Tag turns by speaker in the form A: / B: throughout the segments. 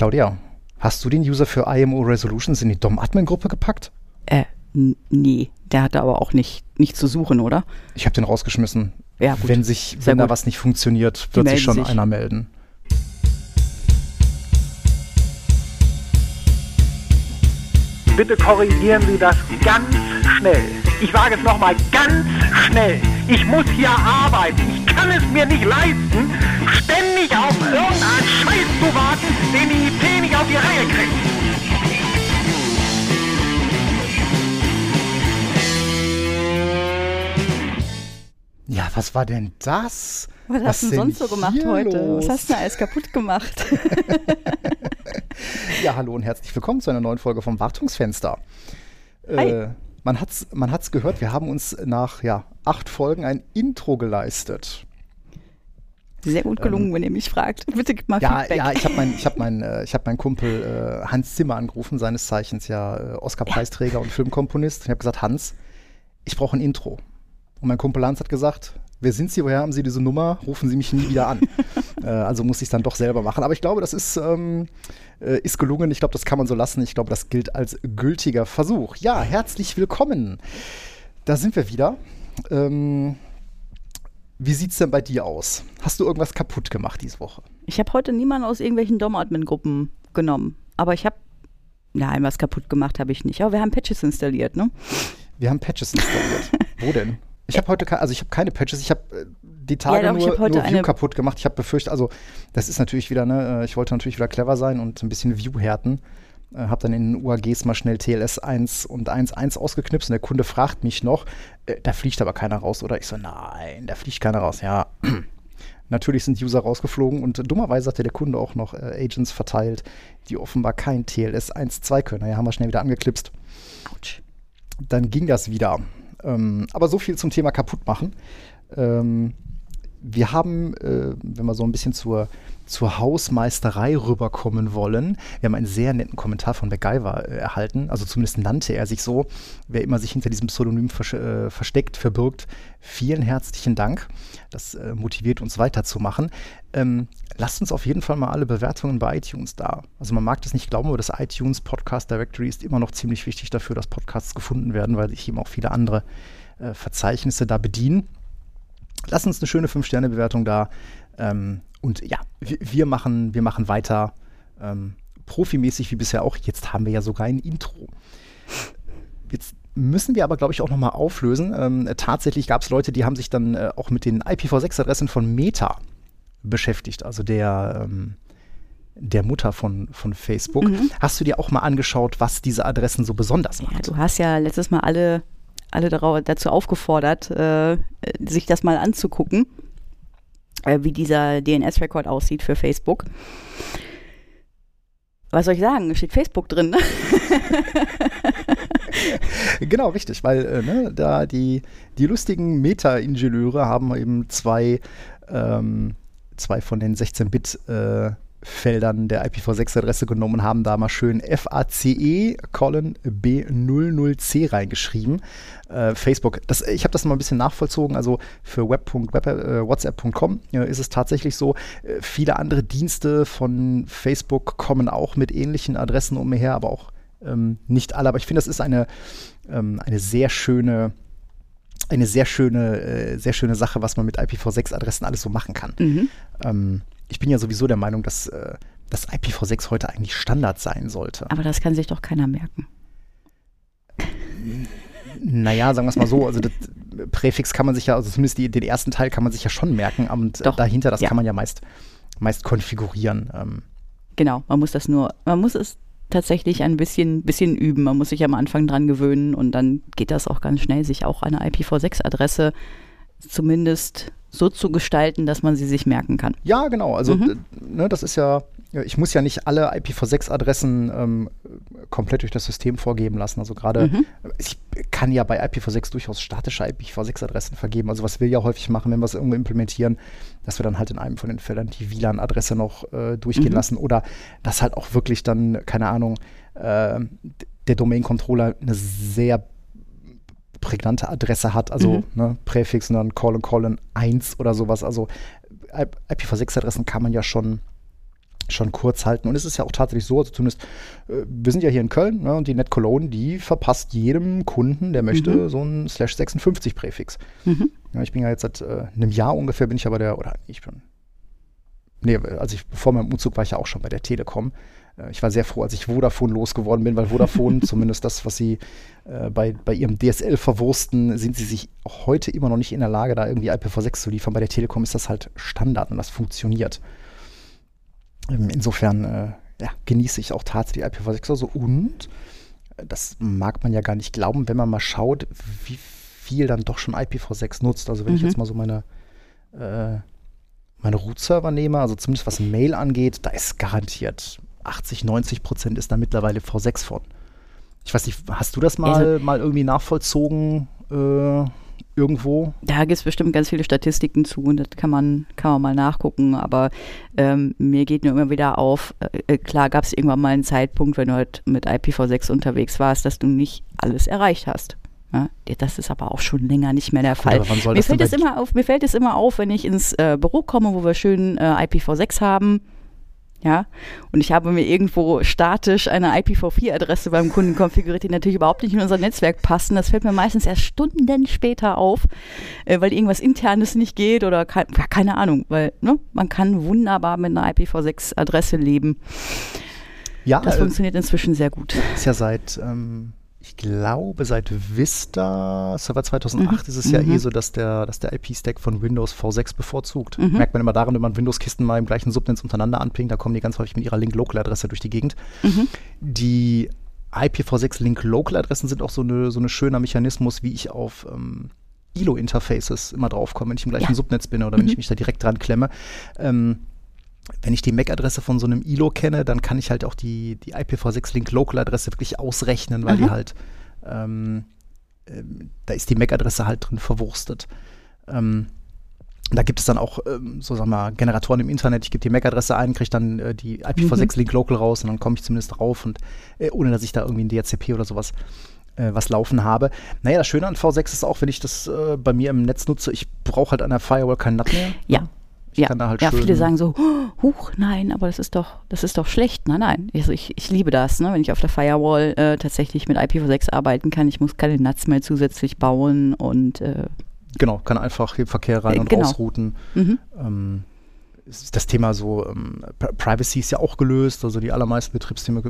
A: Claudia, hast du den User für IMO Resolutions in die DOM-Admin-Gruppe gepackt?
B: Äh, nee, der hatte aber auch nicht, nicht zu suchen, oder?
A: Ich habe den rausgeschmissen.
B: Ja, gut.
A: Wenn, sich,
B: Sehr
A: wenn da
B: gut.
A: was nicht funktioniert, wird sich schon
B: sich.
A: einer melden.
C: Bitte korrigieren Sie das ganz schnell. Ich sage es nochmal ganz schnell. Ich muss hier arbeiten. Ich kann es mir nicht leisten, ständig auf irgendeinen Scheiß zu warten, den die IT nicht auf die Reihe kriegt.
A: Ja, was war denn das?
B: Was, hast du
A: denn
B: sonst so gemacht heute?
A: los?
B: Was hast du denn alles kaputt gemacht?
A: Ja, hallo und herzlich willkommen zu einer neuen Folge vom Wartungsfenster. Äh, man hat's, man hat's gehört, wir haben uns nach ja, acht Folgen ein Intro geleistet.
B: Sehr gut gelungen, wenn ihr mich fragt. Bitte gib mal
A: Ähm. Ja,
B: Feedback.
A: ja, ich habe meinen hab mein, äh, ich hab meinen Kumpel äh, Hans Zimmer angerufen, seines Zeichens ja äh, Oscar-Preisträger und Filmkomponist. Ich habe gesagt, Hans, ich brauche ein Intro. Und mein Kumpel Hans hat gesagt, wer sind Sie, woher haben Sie diese Nummer? Rufen Sie mich nie wieder an. äh, also muss ich es dann doch selber machen. Aber ich glaube, das ist, ähm, äh, ist gelungen. Ich glaube, das kann man so lassen. Ich glaube, das gilt als gültiger Versuch. Ja, herzlich willkommen. Da sind wir wieder. Ähm, wie sieht's denn bei dir aus? Hast du irgendwas kaputt gemacht diese Woche?
B: Ich habe heute niemanden aus irgendwelchen DOM-Admin-Gruppen genommen. Aber ich habe, nein, was kaputt gemacht habe ich nicht. Aber wir haben Patches installiert, ne?
A: Wir haben Patches installiert. Wo denn? Ich habe heute, also ich habe keine Patches. Ich habe äh, die Tage
B: doch, ich
A: nur, nur View kaputt gemacht. Ich habe befürchtet, also das ist natürlich wieder, ne, äh, ich wollte natürlich wieder clever sein und ein bisschen View härten. Äh, habe dann in den UAGs mal schnell TLS 1 und 1.1 ausgeknipst und der Kunde fragt mich noch, äh, da fliegt aber keiner raus, oder? Ich so, nein, da fliegt keiner raus. Ja, natürlich sind User rausgeflogen und äh, dummerweise hatte der Kunde auch noch Agents verteilt, die offenbar kein TLS 1.2 können. Ja, haben wir schnell wieder angeklipst
B: Autsch.
A: dann ging das wieder. Ähm, aber so viel zum Thema kaputt machen. Ähm, wir haben, äh, wenn wir so ein bisschen zur, zur Hausmeisterei rüberkommen wollen, wir haben einen sehr netten Kommentar von MacGyver äh, erhalten. Also zumindest nannte er sich so. Wer immer sich hinter diesem Pseudonym versch- äh, versteckt, verbirgt. Vielen herzlichen Dank. Das äh, motiviert uns weiterzumachen. Ähm, lasst uns auf jeden Fall mal alle Bewertungen bei iTunes da. Also man mag das nicht glauben, aber das iTunes Podcast Directory ist immer noch ziemlich wichtig dafür, dass Podcasts gefunden werden, weil sich eben auch viele andere äh, Verzeichnisse da bedienen. Lasst uns eine schöne 5-Sterne-Bewertung da. Ähm, und ja, wir, wir, machen, wir machen weiter ähm, profimäßig wie bisher auch. Jetzt haben wir ja sogar ein Intro. Jetzt müssen wir aber, glaube ich, auch nochmal auflösen. Ähm, äh, tatsächlich gab es Leute, die haben sich dann äh, auch mit den IPv6-Adressen von Meta beschäftigt, also der, ähm, der Mutter von, von Facebook.
B: Mhm.
A: Hast du dir auch mal angeschaut, was diese Adressen so besonders
B: Ja,
A: macht?
B: du hast ja letztes Mal alle, alle dazu aufgefordert, äh, sich das mal anzugucken, äh, wie dieser DNS-Record aussieht für Facebook. Was soll ich sagen? Steht Facebook drin. Ne?
A: Genau, richtig, weil äh, ne, da die, die lustigen Meta-Ingenieure haben eben zwei, ähm, zwei von den 16-Bit äh, Feldern der IPv6-Adresse genommen und haben da mal schön FACE colon B00C reingeschrieben. Äh, Facebook, das, ich habe das mal ein bisschen nachvollzogen, also für web.whatsapp.com äh, ist es tatsächlich so, äh, viele andere Dienste von Facebook kommen auch mit ähnlichen Adressen umher, aber auch ähm, nicht alle, aber ich finde, das ist eine, ähm, eine sehr schöne, eine sehr schöne, äh, sehr schöne Sache, was man mit IPv6-Adressen alles so machen kann.
B: Mhm.
A: Ähm, ich bin ja sowieso der Meinung, dass, äh, dass IPv6 heute eigentlich Standard sein sollte.
B: Aber das kann sich doch keiner merken.
A: Naja, sagen wir es mal so, also das Präfix kann man sich ja, also zumindest die, den ersten Teil kann man sich ja schon merken und äh,
B: Doch,
A: dahinter, das
B: ja.
A: kann man ja meist, meist konfigurieren. Ähm,
B: Genau, man muss das nur, man muss es tatsächlich ein bisschen, bisschen üben. Man muss sich am Anfang dran gewöhnen und dann geht das auch ganz schnell, sich auch eine IPv6-Adresse zumindest so zu gestalten, dass man sie sich merken kann.
A: Ja, genau. Also,
B: Mhm.
A: ne, das ist ja, ja, ich muss ja nicht alle IPv6-Adressen ähm, komplett durch das System vorgeben lassen. Also gerade,
B: Mhm.
A: ich kann ja bei IPv6 durchaus statische IPv6-Adressen vergeben. Also was wir ja häufig machen, wenn wir es irgendwo implementieren, dass wir dann halt in einem von den Feldern die WLAN-Adresse noch äh, durchgehen
B: Mhm.
A: lassen oder dass halt auch wirklich dann, keine Ahnung, äh, der Domain-Controller eine sehr prägnante Adresse hat, also
B: Mhm.
A: ne, Präfix und dann colon colon 1 oder sowas. Also IPv6-Adressen kann man ja schon schon kurz halten. Und es ist ja auch tatsächlich so, also zumindest, äh, wir sind ja hier in Köln ne, und die Net Cologne, die verpasst jedem Kunden, der möchte,
B: Mhm.
A: so ein Slash 56 Präfix.
B: Mhm.
A: Ja, ich bin ja jetzt seit äh, einem Jahr ungefähr, bin ich aber der, oder ich bin, nee, also ich, vor meinem Umzug war ich ja auch schon bei der Telekom. Äh, ich war sehr froh, als ich Vodafone losgeworden bin, weil Vodafone, zumindest das, was sie äh, bei, bei ihrem DSL verwursten, sind sie sich auch heute immer noch nicht in der Lage, da irgendwie IPv6 zu liefern. Bei der Telekom ist das halt Standard und das funktioniert. Ähm, Insofern äh, ja, genieße ich auch tatsächlich IPv6 also und äh, das mag man ja gar nicht glauben, wenn man mal schaut, wie viel dann doch schon IPv6 nutzt. Also wenn ich
B: Mhm.
A: jetzt mal so meine, äh, meine Root-Server nehme, also zumindest was Mail angeht, da ist garantiert 80, 90 Prozent ist da mittlerweile V6 von. Ich weiß nicht, hast du das mal,
B: Also-
A: mal irgendwie nachvollzogen äh, irgendwo?
B: Da gibt es bestimmt ganz viele Statistiken zu und das kann man, kann man mal nachgucken. Aber ähm, mir geht nur immer wieder auf, äh, klar gab es irgendwann mal einen Zeitpunkt, wenn du halt mit IPv6 unterwegs warst, dass du nicht alles erreicht hast. Ja, das ist aber auch schon länger nicht mehr der Fall.
A: wann soll
B: Mir fällt, es immer auf, mir fällt es immer auf, wenn ich ins äh, Büro komme, wo wir schön äh, IPv6 haben. Ja, und ich habe mir irgendwo statisch eine IPv4-Adresse beim Kunden konfiguriert, die natürlich überhaupt nicht in unser Netzwerk passen. Das fällt mir meistens erst Stunden später auf, äh, weil irgendwas Internes nicht geht oder kein, keine Ahnung, weil ne, man kann wunderbar mit einer IPv6-Adresse leben.
A: Ja,
B: Das
A: äh,
B: funktioniert inzwischen sehr gut.
A: ist ja seit, ähm, ich glaube, seit Vista Server 2008 ist es ja
B: Mhm.
A: eh so, dass der, dass der IP-Stack von Windows V6 bevorzugt.
B: Mhm.
A: Merkt man immer daran, wenn man Windows-Kisten mal im gleichen Subnetz untereinander anpingt, da kommen die ganz häufig mit ihrer Link-Local-Adresse durch die Gegend.
B: Mhm.
A: Die IPv6 Link-Local-Adressen sind auch so eine, so ein schöner Mechanismus, wie ich auf ähm, ILO-Interfaces immer draufkomme, wenn ich im gleichen
B: Ja.
A: Subnetz bin oder wenn
B: Mhm.
A: ich mich da direkt dran klemme. Ähm, wenn ich die MAC-Adresse von so einem ILO kenne, dann kann ich halt auch die, die IPv6-Link-Local-Adresse wirklich ausrechnen, weil die
B: Aha.
A: halt, ähm, ähm, da ist die MAC-Adresse halt drin verwurstet. Ähm, da gibt es dann auch, ähm, so sagen wir mal, Generatoren im Internet. Ich gebe die MAC-Adresse ein, kriege dann äh, die IPv6-Link-Local raus und dann komme ich zumindest drauf und äh, ohne dass ich da irgendwie ein DHCP oder sowas äh, was laufen habe. Naja, das Schöne an V6 ist auch, wenn ich das äh, bei mir im Netz nutze, ich brauche halt an der Firewall keinen NAT mehr.
B: Ja.
A: Ne? Ich
B: ja,
A: kann da halt
B: ja
A: schön
B: viele sagen so, "Oh, huch, nein, aber das ist doch, das ist doch schlecht. Nein, nein. Also ich, ich liebe das, ne? wenn ich auf der Firewall äh, tatsächlich mit IPv6 arbeiten kann. Ich muss keine NATs mehr zusätzlich bauen und äh,
A: Genau, kann einfach hier Verkehr rein
B: Äh,
A: und
B: genau.
A: rausrouten.
B: mhm.
A: Ähm, das Thema so, ähm, Pri- Privacy ist ja auch gelöst. Also die allermeisten Betriebssysteme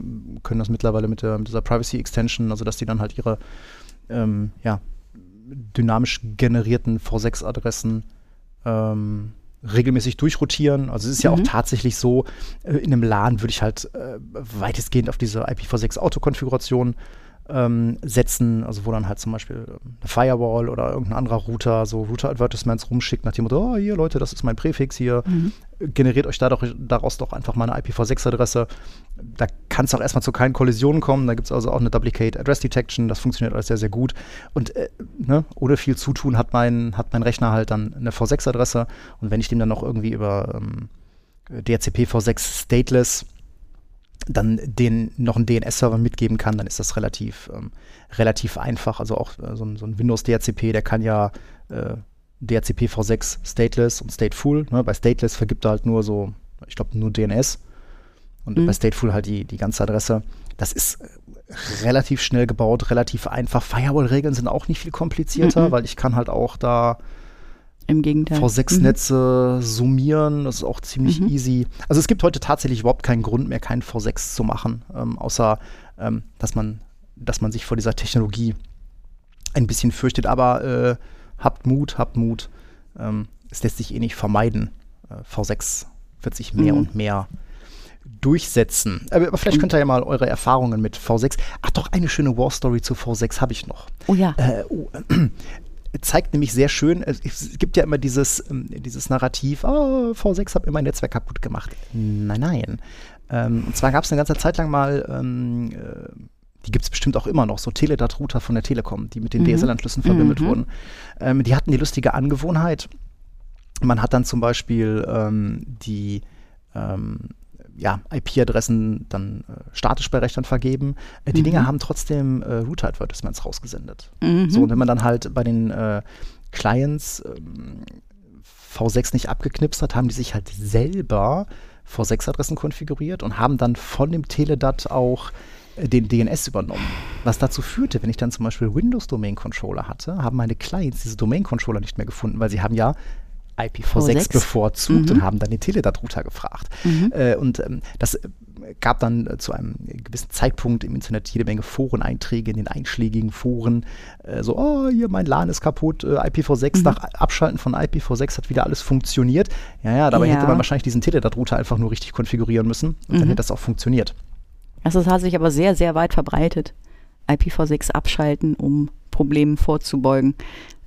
A: können das mittlerweile mit, der, mit dieser Privacy Extension, also dass die dann halt ihre ähm, ja, dynamisch generierten V6-Adressen ähm, regelmäßig durchrotieren. Also es ist ja auch
B: Mhm.
A: tatsächlich so, äh, in einem LAN würde ich halt äh, weitestgehend auf diese IPv6-Autokonfiguration ähm, setzen, also wo dann halt zum Beispiel ähm, eine Firewall oder irgendein anderer Router so Router-Advertisements rumschickt nach dem Motto, oh, hier Leute, das ist mein Präfix hier,
B: Mhm.
A: generiert euch dadurch, daraus doch einfach mal eine IPv6-Adresse. Da kann es auch erstmal zu keinen Kollisionen kommen. Da gibt es also auch eine Duplicate Address Detection. Das funktioniert alles sehr, sehr gut. Und äh, ne, ohne viel Zutun hat mein, hat mein Rechner halt dann eine V6-Adresse. Und wenn ich dem dann noch irgendwie über ähm, DHCP V6 Stateless dann den noch einen DNS-Server mitgeben kann, dann ist das relativ, ähm, relativ einfach. Also auch äh, so ein, so ein Windows DHCP, der kann ja äh, DHCP V6 stateless und stateful. Ne? Bei stateless vergibt er halt nur so, ich glaube, nur DNS. Und
B: Mhm.
A: bei stateful halt die, die ganze Adresse. Das ist äh, relativ schnell gebaut, relativ einfach. Firewall-Regeln sind auch nicht viel komplizierter,
B: Mhm.
A: weil ich kann halt auch da
B: Im Gegenteil.
A: V6-Netze summieren, das ist auch ziemlich
B: Mhm.
A: easy. Also es gibt heute tatsächlich überhaupt keinen Grund mehr, keinen V6 zu machen, ähm, außer ähm, dass, man, dass man sich vor dieser Technologie ein bisschen fürchtet. Aber äh, habt Mut, habt Mut. Ähm, es lässt sich eh nicht vermeiden. Äh, V6 wird sich mehr
B: Mhm.
A: und mehr durchsetzen. Aber, vielleicht könnt ihr ja mal eure Erfahrungen mit V6. Ach doch, eine schöne War-Story zu V6 habe ich noch.
B: Oh ja.
A: Äh, oh, zeigt nämlich sehr schön, es, gibt ja immer dieses, ähm, dieses Narrativ, oh, V6 hat mir mein Netzwerk kaputt gemacht. Nein, nein. Ähm, und zwar gab es eine ganze Zeit lang mal, ähm, äh, die gibt es bestimmt auch immer noch, so Teledat-Router von der Telekom, die mit den
B: Mhm.
A: DSL-Anschlüssen verbimmelt
B: Mhm.
A: wurden. Ähm, die hatten die lustige Angewohnheit, man hat dann zum Beispiel ähm, die ähm, ja, IP-Adressen dann äh, statisch bei Rechnern vergeben. Äh, die
B: Mhm.
A: Dinge haben trotzdem äh, Router-Advertisements rausgesendet.
B: Mhm.
A: So, und wenn man dann halt bei den äh, Clients ähm, V6 nicht abgeknipst hat, haben die sich halt selber IPv6-Adressen konfiguriert und haben dann von dem Teledat auch äh, den DNS übernommen. Was dazu führte, wenn ich dann zum Beispiel Windows Domain Controller hatte, haben meine Clients diese Domain Controller nicht mehr gefunden, weil sie haben ja IPv6
B: V6.
A: bevorzugt
B: Mhm.
A: und haben dann den Teledat-Router gefragt.
B: Mhm.
A: Äh, und ähm, das äh, gab dann äh, zu einem gewissen Zeitpunkt im Internet jede Menge Foreneinträge in den einschlägigen Foren. Äh, so, oh, hier mein LAN ist kaputt, äh, IPv6,
B: Mhm.
A: nach Abschalten von IPv6 hat wieder alles funktioniert. Ja, ja, dabei
B: Ja.
A: hätte man wahrscheinlich diesen Teledat-Router einfach nur richtig konfigurieren müssen und dann
B: Mhm.
A: hätte das auch funktioniert.
B: Also es hat sich aber sehr, sehr weit verbreitet. IPv6 abschalten, um Problemen vorzubeugen.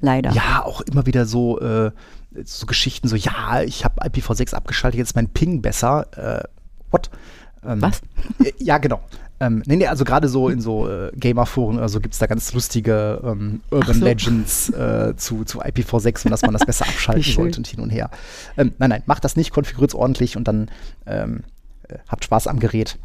B: Leider.
A: Ja, auch immer wieder so, äh, so Geschichten, so, ja, ich habe IPv6 abgeschaltet, jetzt ist mein Ping besser. Äh, what? Ähm,
B: Was?
A: äh, Ja, genau. Ähm, nee, nee, also gerade so in so äh, Gamer-Foren oder so gibt es da ganz lustige ähm, Urban
B: so.
A: Legends äh, zu, zu IPv6 und dass man das besser abschalten sollte und hin und her. Ähm, nein, nein, macht das nicht, konfiguriert es ordentlich und dann ähm, äh, habt Spaß am Gerät.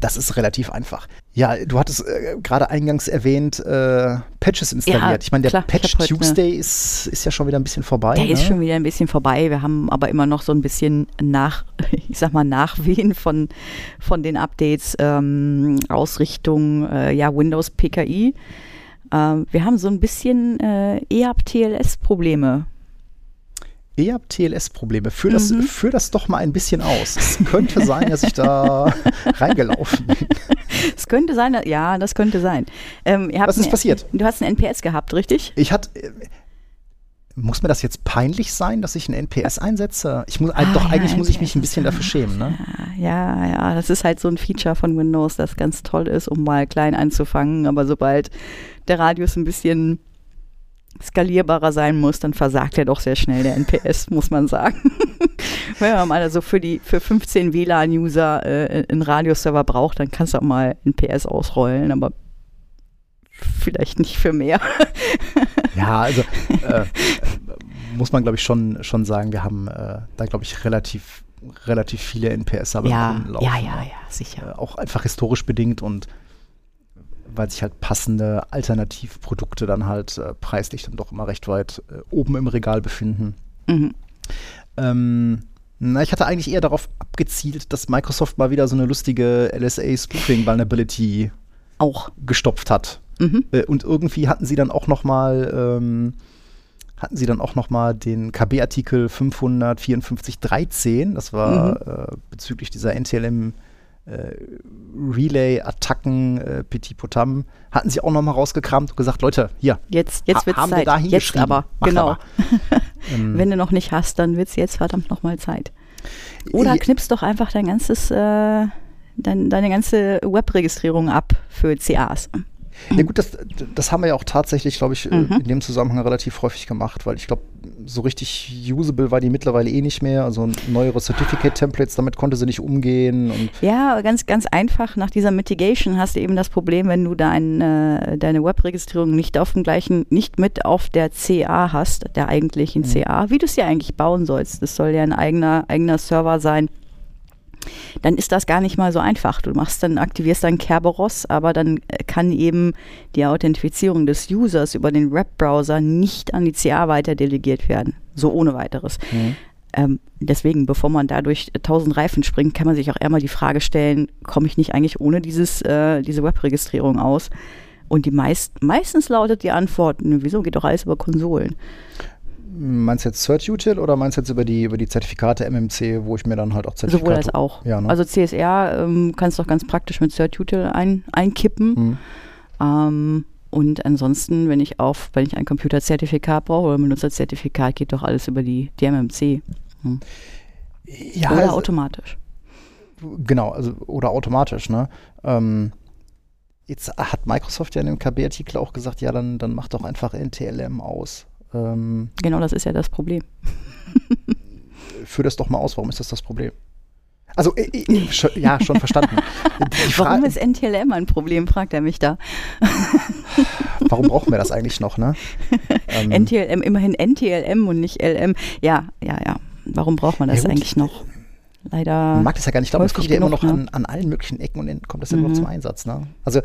A: Das ist relativ einfach. Ja, du hattest äh, gerade eingangs erwähnt, äh, Patches installiert.
B: Ja,
A: ich meine, der
B: klar,
A: Patch
B: heute ne-
A: Tuesday ist, ist ja schon wieder ein bisschen vorbei.
B: Der
A: ne?
B: ist schon wieder ein bisschen vorbei. Wir haben aber immer noch so ein bisschen nach, ich sag mal, Nachwehen von, von den Updates ähm, aus Richtung äh, ja, Windows PKI. Ähm, wir haben so ein bisschen äh, EAP-TLS-Probleme.
A: Ihr habt TLS-Probleme. Führ das,
B: Mhm.
A: führ das doch mal ein bisschen aus. Es könnte sein, dass ich da reingelaufen bin.
B: Es könnte sein, dass, ja, das könnte sein. Ähm,
A: Was ist
B: ein-
A: passiert?
B: Du hast ein NPS gehabt, richtig?
A: Ich hatte. äh, Muss mir das jetzt peinlich sein, dass ich ein NPS einsetze? Ich muss, äh,
B: Ah,
A: doch,
B: ja,
A: eigentlich muss ich mich
B: NPS
A: ein bisschen dafür schämen, ne?
B: Ja, ja, das ist halt so ein Feature von Windows, das ganz toll ist, um mal klein anzufangen. Aber sobald der Radius ein bisschen skalierbarer sein muss, dann versagt er doch sehr schnell der NPS, muss man sagen. Wenn man mal also für die für 15 WLAN-User äh, einen Radius-Server braucht, dann kannst du auch mal NPS ausrollen, aber vielleicht nicht für mehr.
A: Ja, also äh, muss man, glaube ich, schon, schon sagen, wir haben äh, da, glaube ich, relativ, relativ viele NPS aber
B: ja,
A: laufen.
B: ja, ja, ja, sicher.
A: Äh, auch einfach historisch bedingt und weil sich halt passende Alternativprodukte dann halt äh, preislich dann doch immer recht weit äh, oben im Regal befinden.
B: Mhm.
A: Ähm, na, ich hatte eigentlich eher darauf abgezielt, dass Microsoft mal wieder so eine lustige LSA Spoofing Vulnerability
B: Auch.
A: gestopft hat.
B: Mhm.
A: Äh, und irgendwie hatten sie dann auch noch mal ähm, hatten sie dann auch noch mal den KB-Artikel 554.13, das war äh, bezüglich dieser NTLM äh, Relay-Attacken äh, Petit Potam, hatten sie auch noch mal rausgekramt und gesagt, Leute, hier,
B: Jetzt, jetzt
A: ha-
B: wird's
A: haben wir
B: Zeit.
A: da
B: jetzt
A: hingeschrieben.
B: aber,
A: Macht
B: genau.
A: aber. Ähm,
B: Wenn du noch nicht hast, dann wird's jetzt verdammt nochmal Zeit. Oder
A: Ja.
B: knippst doch einfach dein ganzes, äh, dein, deine ganze Webregistrierung ab für CAs.
A: Ja gut, das, das haben wir ja auch tatsächlich, glaube ich, äh,
B: Mhm.
A: in dem Zusammenhang relativ häufig gemacht, weil ich glaube, so richtig usable war die mittlerweile eh nicht mehr. Also neuere Certificate-Templates, damit konnte sie nicht umgehen. Und
B: Ja, ganz, ganz einfach. Nach dieser Mitigation hast du eben das Problem, wenn du dein, äh, deine Webregistrierung nicht auf dem gleichen, nicht mit auf der CA hast, der eigentlichen
A: Mhm.
B: CA, wie du es ja eigentlich bauen sollst. Das soll ja ein eigener, eigener Server sein. Dann ist das gar nicht mal so einfach. Du machst dann, aktivierst dann Kerberos, aber dann äh, kann eben die Authentifizierung des Users über den Webbrowser nicht an die CA weiter delegiert werden. So ohne weiteres. Ähm, deswegen, bevor man dadurch tausend Reifen springt, kann man sich auch eher mal die Frage stellen, komme ich nicht eigentlich ohne dieses, äh, diese Webregistrierung aus? Und die meist, meistens lautet die Antwort, nö, wieso geht doch alles über Konsolen?
A: Meinst du jetzt Search-Util oder meinst du jetzt über die, über die Zertifikate MMC, wo ich mir dann halt auch Zertifikate...
B: Sowohl als auch.
A: Ja, ne?
B: Also CSR ähm, kannst du auch ganz praktisch mit Certutil ein, einkippen.
A: Hm.
B: Ähm, und ansonsten, wenn ich auf, wenn ich ein Computerzertifikat brauche oder ein Benutzerzertifikat, geht doch alles über die, die MMC.
A: Ja,
B: oder
A: also,
B: automatisch.
A: genau, also, oder automatisch, ne? Ähm, jetzt hat Microsoft ja in dem KB-Artikel auch gesagt, ja, dann, dann mach doch einfach NTLM aus. Ähm,
B: Genau das ist ja das Problem.
A: führ das doch mal aus, warum ist das das Problem? Also, äh, äh, schon, ja, schon verstanden.
B: Warum ist NTLM ein Problem, fragt er mich da.
A: warum brauchen wir das eigentlich noch, ne? Ähm,
B: NTLM, immerhin NTLM und nicht LM. Ja, ja, ja. Warum braucht man das
A: Ja,
B: eigentlich noch? Leider.
A: Man mag das ja gar nicht. Ich glaube, es kommt ja immer noch
B: genug,
A: an, an allen möglichen Ecken und kommt das ja immer
B: Mhm.
A: noch zum Einsatz. Ne? Also äh,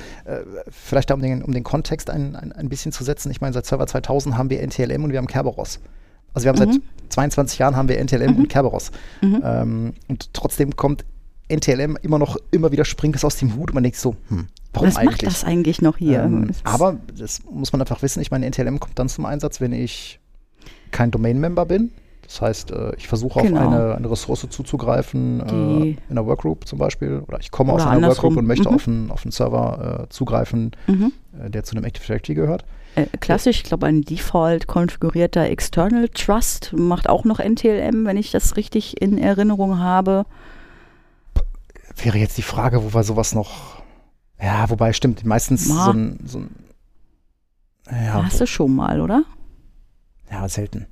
A: vielleicht da, um den, um den Kontext ein, ein, ein bisschen zu setzen. Ich meine, seit Server 2000 haben wir NTLM und wir haben Kerberos. Also wir haben
B: Mhm.
A: seit 22 Jahren haben wir NTLM und Kerberos.
B: Mhm.
A: Ähm, und trotzdem kommt NTLM immer noch, immer wieder springt es aus dem Hut und man denkt so, hm, warum
B: Was
A: eigentlich?
B: macht das eigentlich noch hier?
A: Ähm, aber das muss man einfach wissen. Ich meine, NTLM kommt dann zum Einsatz, wenn ich kein Domain-Member bin. Das heißt, äh, ich versuche auf
B: Genau.
A: eine, eine Ressource zuzugreifen, äh,
B: Die-
A: in einer Workgroup zum Beispiel. Oder ich komme aus
B: Oder
A: einer
B: andersrum.
A: Workgroup und möchte
B: Mhm.
A: auf, einen, auf einen Server äh, zugreifen,
B: mhm.
A: äh, der zu einem Active Directory gehört.
B: Äh, klassisch, ich glaube, ein default konfigurierter External Trust macht auch noch NTLM, wenn ich das richtig in Erinnerung habe.
A: Wäre jetzt die Frage, wo wir sowas noch. Ja, wobei stimmt, meistens
B: Ma.
A: so ein. So ein ja,
B: Hast du schon mal, oder?
A: ja, selten.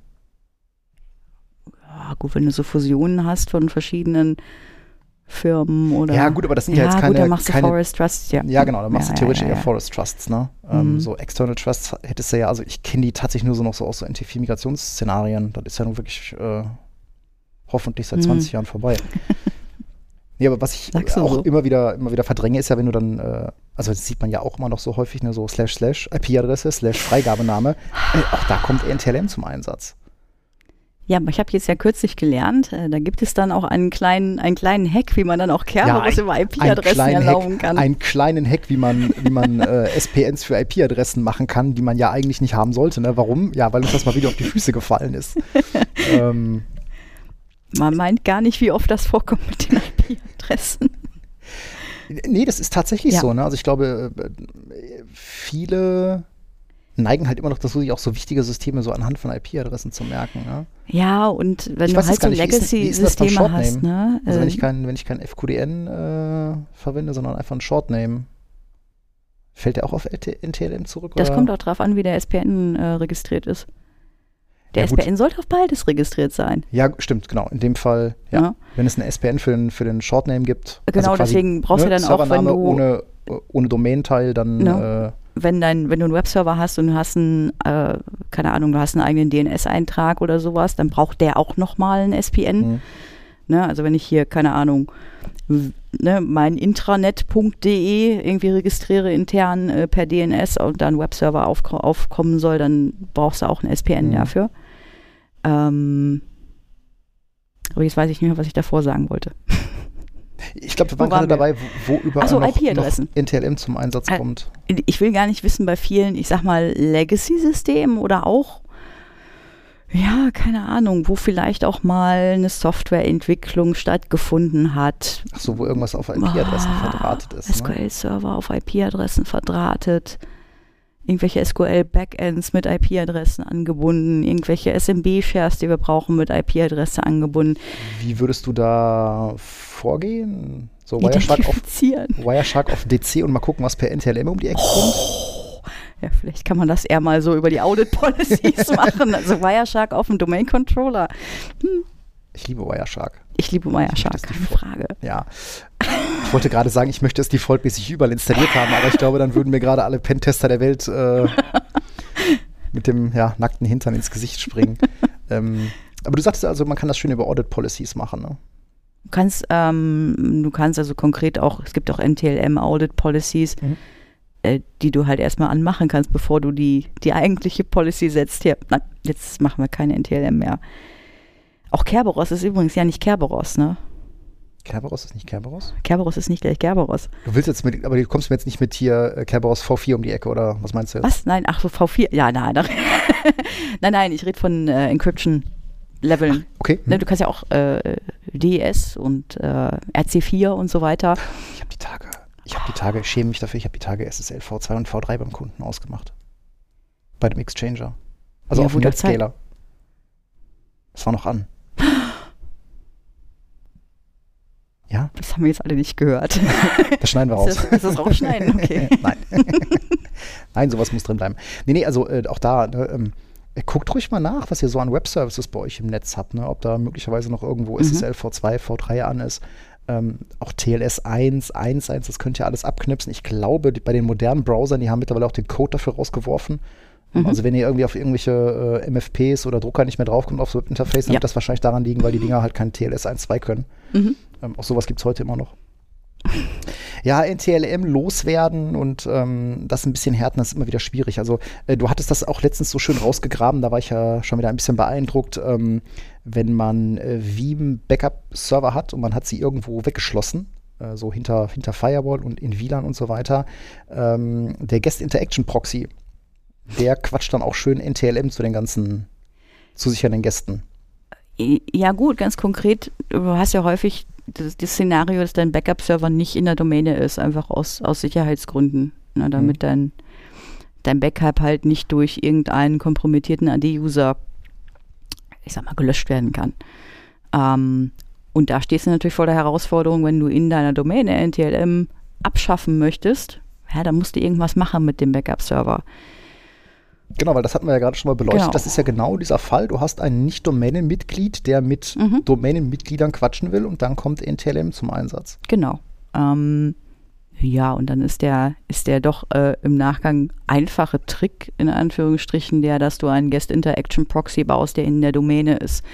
B: Ja, gut, wenn du so Fusionen hast von verschiedenen Firmen oder.
A: Ja, gut, aber das sind ja,
B: ja
A: jetzt
B: gut,
A: keine.
B: dann machst du
A: keine
B: Forest Trust, ja.
A: Ja, genau, dann machst
B: Ja,
A: du theoretisch
B: ja, ja,
A: eher
B: ja.
A: Forest Trusts, ne? Ähm,
B: Mhm.
A: so External Trusts hättest du ja, also ich kenne die tatsächlich nur so noch so aus so NT4-Migrationsszenarien. Das ist ja nun wirklich äh, hoffentlich seit
B: Mhm.
A: 20 Jahren vorbei. nee, aber was ich auch
B: so.
A: immer wieder, immer wieder verdränge, ist ja, wenn du dann, äh, also das sieht man ja auch immer noch so häufig, ne, so slash slash IP-Adresse, slash Freigabename. Äh, auch da kommt NTLM zum Einsatz.
B: Ja, aber ich habe jetzt ja kürzlich gelernt, äh, da gibt es dann auch einen kleinen, einen kleinen Hack, wie man dann auch Kerberos
A: ein-
B: über IP-Adressen erlauben
A: Hack,
B: kann.
A: einen kleinen Hack, wie man, wie man äh, SPNs für IP-Adressen machen kann, die man ja eigentlich nicht haben sollte. Ne? Warum? Ja, weil uns das mal wieder auf die Füße gefallen ist. ähm,
B: Man meint gar nicht, wie oft das vorkommt mit den IP-Adressen.
A: nee, das ist tatsächlich
B: Ja.
A: so. Ne? Also ich glaube, äh, viele neigen halt immer noch dazu, sich auch so wichtige Systeme so anhand von IP-Adressen zu merken. Ne?
B: Ja, und wenn
A: Ich
B: du halt so Legacy-Systeme hast, ne?
A: Also wenn ich kein, wenn ich kein FQDN äh, verwende, sondern einfach ein Shortname, fällt der auch auf NTLM zurück?
B: das
A: oder?
B: kommt auch drauf an, wie der SPN äh, registriert ist. Der
A: Ja, gut.
B: SPN sollte auf beides registriert sein.
A: Ja, stimmt, genau. In dem Fall, ja.
B: Ja.
A: Wenn es eine SPN für den, für den Shortname gibt.
B: Genau,
A: also quasi,
B: deswegen brauchst du dann auch, wenn du,
A: ohne, ohne Domain-Teil, dann
B: No.
A: äh,
B: wenn dein, wenn du einen Webserver hast und du hast einen, äh, keine Ahnung, du hast einen eigenen DNS-Eintrag oder sowas, dann braucht der auch nochmal einen SPN.
A: hm.
B: Ne? Also wenn ich hier, keine Ahnung, ne, mein intranet.de irgendwie registriere intern äh, per DNS und dann Webserver auf, aufkommen soll, dann brauchst du auch einen SPN
A: Mhm.
B: dafür. Ähm, aber jetzt weiß ich nicht mehr, was ich davor sagen wollte.
A: ich glaube, wir waren gerade dabei, wo, wo überall
B: so,
A: noch, noch. NTLM zum Einsatz
B: Äh,
A: kommt.
B: Ich will gar nicht wissen, bei vielen, ich sag mal, Legacy-Systemen oder auch, ja, keine Ahnung, wo vielleicht auch mal eine Softwareentwicklung stattgefunden hat.
A: Ach so, wo irgendwas auf IP-Adressen
B: Ah,
A: verdrahtet ist. Ne?
B: SQL-Server auf IP-Adressen verdrahtet, irgendwelche SQL-Backends mit IP-Adressen angebunden, irgendwelche SMB-Shares, die wir brauchen, mit IP-Adresse angebunden.
A: Wie würdest du da vorgehen? So Wireshark auf. Wireshark auf DC und mal gucken, was per NTLM um die Ecke kommt?
B: Ja, vielleicht kann man das eher mal so über die Audit-Policies machen. Also Wireshark auf dem Domain-Controller.
A: Ich liebe Wireshark.
B: Ich liebe Wireshark,
A: die
B: keine Frage.
A: Ja. Ich wollte gerade sagen, ich möchte es defaultmäßig überall installiert haben, aber ich glaube, dann würden mir gerade alle Pentester der Welt äh, mit dem ja, nackten Hintern ins Gesicht springen. ähm, aber du sagtest also, man kann das schön über Audit Policies machen, ne?
B: Du kannst, ähm, du kannst also konkret auch, es gibt auch NTLM Audit Policies,
A: Mhm.
B: äh, die du halt erstmal anmachen kannst, bevor du die, die eigentliche Policy setzt. Hier, na, jetzt machen wir keine NTLM mehr. Auch Kerberos ist übrigens ja nicht Kerberos, ne?
A: Kerberos ist nicht Kerberos?
B: Kerberos ist nicht gleich Kerberos.
A: Du willst jetzt mit, aber du kommst mir jetzt nicht mit hier äh, Kerberos V4 um die Ecke, oder was meinst du jetzt?
B: Was? Nein, ach so, V4. Ja, nein, nein. nein, nein, ich rede von äh, Encryption-Leveln.
A: Okay.
B: Ne,
A: Hm.
B: du kannst ja auch äh, DES und äh, RC4 und so weiter.
A: Ich habe die Tage, ich habe die Tage, ich schäme mich dafür, ich habe die Tage SSL V2 und V3 beim Kunden ausgemacht. Bei dem Exchanger. Also
B: Ja,
A: auf dem. Netscaler. Das war noch an. Ja,
B: Das haben wir jetzt alle nicht gehört.
A: das schneiden wir raus.
B: Ist das, ist das rausschneiden? Okay.
A: Nein. Nein, sowas muss drin bleiben. Nee, nee, also äh, auch da, ne, ähm, äh, guckt ruhig mal nach, was ihr so an Web-Services bei euch im Netz habt, ne? ob da möglicherweise noch irgendwo
B: Mhm.
A: SSL V2, V3 an ist. Ähm, auch TLS 1, 1.1, das könnt ihr alles abknipsen. Ich glaube, die, bei den modernen Browsern, die haben mittlerweile auch den Code dafür rausgeworfen.
B: Mhm.
A: Also wenn ihr irgendwie auf irgendwelche äh, MFPs oder Drucker nicht mehr draufkommt aufs Webinterface, dann
B: Ja.
A: wird das wahrscheinlich daran liegen, weil die Dinger halt kein TLS 1.2 können.
B: Mhm.
A: Ähm, auch sowas gibt es heute immer noch. Ja, NTLM loswerden und ähm, das ein bisschen härten, das ist immer wieder schwierig. Also äh, du hattest das auch letztens so schön rausgegraben, da war ich ja schon wieder ein bisschen beeindruckt, ähm, wenn man äh, Veeam Backup-Server hat und man hat sie irgendwo weggeschlossen, äh, so hinter, hinter Firewall und in WLAN und so weiter. Ähm, der Guest Interaction Proxy, der quatscht dann auch schön NTLM zu den ganzen zusichernden Gästen.
B: Ja gut, ganz konkret, du hast ja häufig das, das Szenario, dass dein Backup-Server nicht in der Domäne ist, einfach aus, aus Sicherheitsgründen, ne, damit mhm. dein, dein Backup halt nicht durch irgendeinen kompromittierten AD-User, ich sag mal, gelöscht werden kann. Ähm, und da stehst du natürlich vor der Herausforderung, wenn du in deiner Domäne NTLM abschaffen möchtest, ja, dann musst du irgendwas machen mit dem Backup-Server.
A: Genau, weil das hatten wir ja gerade schon mal beleuchtet. Genau. Das ist ja genau dieser Fall. Du hast ein Nicht-Domänenmitglied, der mit mhm. Domänenmitgliedern quatschen will und dann kommt NTLM zum Einsatz.
B: Genau. Ähm, ja, und dann ist der, ist der doch äh, im Nachgang einfache Trick, in Anführungsstrichen, der, dass du einen Guest Interaction Proxy baust, der in der Domäne ist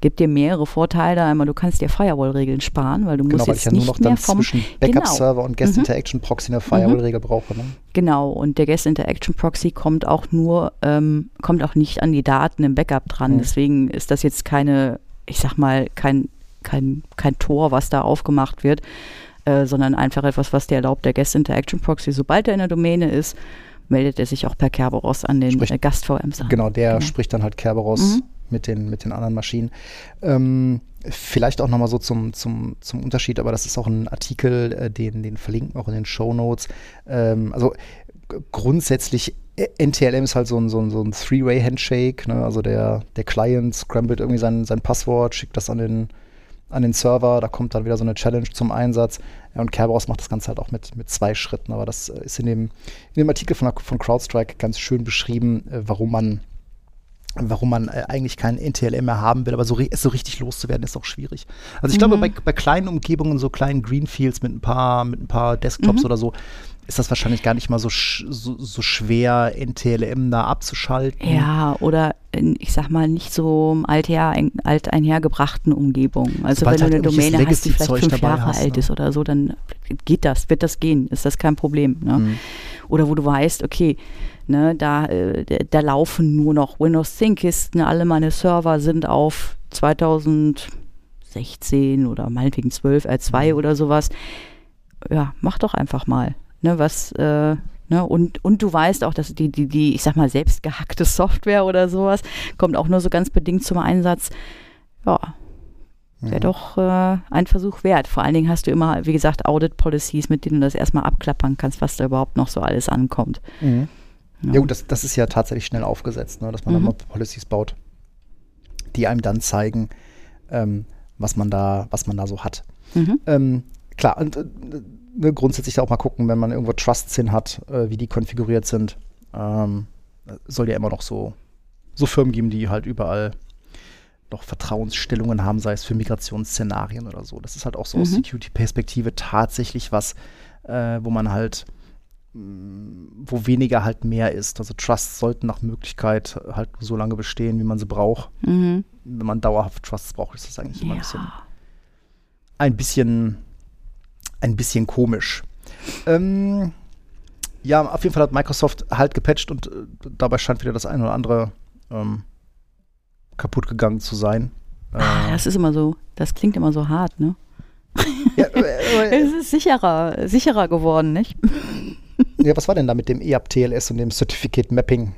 B: gibt dir mehrere Vorteile. Einmal, du kannst dir Firewall-Regeln sparen, weil du
A: genau,
B: musst
A: jetzt
B: ja
A: nicht nur noch mehr vom zwischen Backup-Server genau. und Guest mhm. Interaction Proxy eine Firewall-Regel mhm. brauche. Ne?
B: Genau, und der Guest Interaction Proxy kommt auch nur, ähm, kommt auch nicht an die Daten im Backup dran. Mhm. Deswegen ist das jetzt keine, ich sag mal, kein, kein, kein Tor, was da aufgemacht wird, äh, sondern einfach etwas, was dir erlaubt, der Guest Interaction Proxy, sobald er in der Domäne ist, meldet er sich auch per Kerberos an den äh, Gast-VMs
A: an. Genau, der genau. spricht dann halt Kerberos mhm mit den, mit den anderen Maschinen. Ähm, vielleicht auch nochmal so zum, zum, zum Unterschied, aber das ist auch ein Artikel, äh, den, den verlinken wir auch in den Show Notes. Ähm, also grundsätzlich äh, NTLM ist halt so ein, so ein, so ein Three-Way-Handshake. Ne? Also der, der Client scrambled irgendwie sein, sein Passwort, schickt das an den, an den Server, da kommt dann wieder so eine Challenge zum Einsatz. Ja, und Kerberos macht das Ganze halt auch mit, mit zwei Schritten. Aber das äh, ist in dem, in dem Artikel von, von CrowdStrike ganz schön beschrieben, warum man warum man äh, eigentlich keinen NTLM mehr haben will, aber so, so richtig loszuwerden ist auch schwierig. Also ich mhm. glaube, bei, bei, kleinen Umgebungen, so kleinen Greenfields mit ein paar, mit ein paar Desktops mhm. oder so, ist das wahrscheinlich gar nicht mal so, so, so schwer, NTLM da abzuschalten.
B: Ja, oder ich sag mal, nicht so alther, alt einhergebrachten Umgebungen. Also Sobald wenn du halt eine Domäne hast, die vielleicht fünf Jahre hast, alt ne? ist oder so, dann geht das, wird das gehen, ist das kein Problem. Ne? Mhm. Oder wo du weißt, okay, Ne, da, äh, da laufen nur noch Windows 10 Kisten, alle meine Server sind auf 2016 oder meinetwegen 12 R2 oder sowas. Ja, mach doch einfach mal. Ne, was, äh, Ne, und, und du weißt auch, dass die, die, die, ich sag mal, selbst gehackte Software oder sowas kommt auch nur so ganz bedingt zum Einsatz. Ja, wäre ja. doch äh, ein Versuch wert. Vor allen Dingen hast du immer, wie gesagt, Audit Policies, mit denen du das erstmal abklappern kannst, was da überhaupt noch so alles ankommt.
A: Mhm. Ja, ja gut, das, das ist ja tatsächlich schnell aufgesetzt, ne, dass man mhm. dann mal Policies baut, die einem dann zeigen, ähm, was man da, was man da so hat. Mhm. Ähm, klar, und äh, ne, grundsätzlich auch mal gucken, wenn man irgendwo Trusts hin hat, äh, wie die konfiguriert sind. Ähm, soll ja immer noch so, so Firmen geben, die halt überall noch Vertrauensstellungen haben, sei es für Migrationsszenarien oder so. Das ist halt auch so mhm. aus Security-Perspektive tatsächlich was, äh, wo man halt wo weniger halt mehr ist. Also Trusts sollten nach Möglichkeit halt so lange bestehen, wie man sie braucht. Mhm. Wenn man dauerhaft Trusts braucht, ist das eigentlich immer ein bisschen, ein bisschen, ein bisschen komisch. Ähm, ja, auf jeden Fall hat Microsoft halt gepatcht und äh, dabei scheint wieder das eine oder andere ähm, kaputt gegangen zu sein.
B: Ah, äh, das ist immer so, das klingt immer so hart, ne? Ja, äh, es ist sicherer, sicherer geworden, nicht?
A: Ja, was war denn da mit dem EAP TLS und dem Certificate Mapping?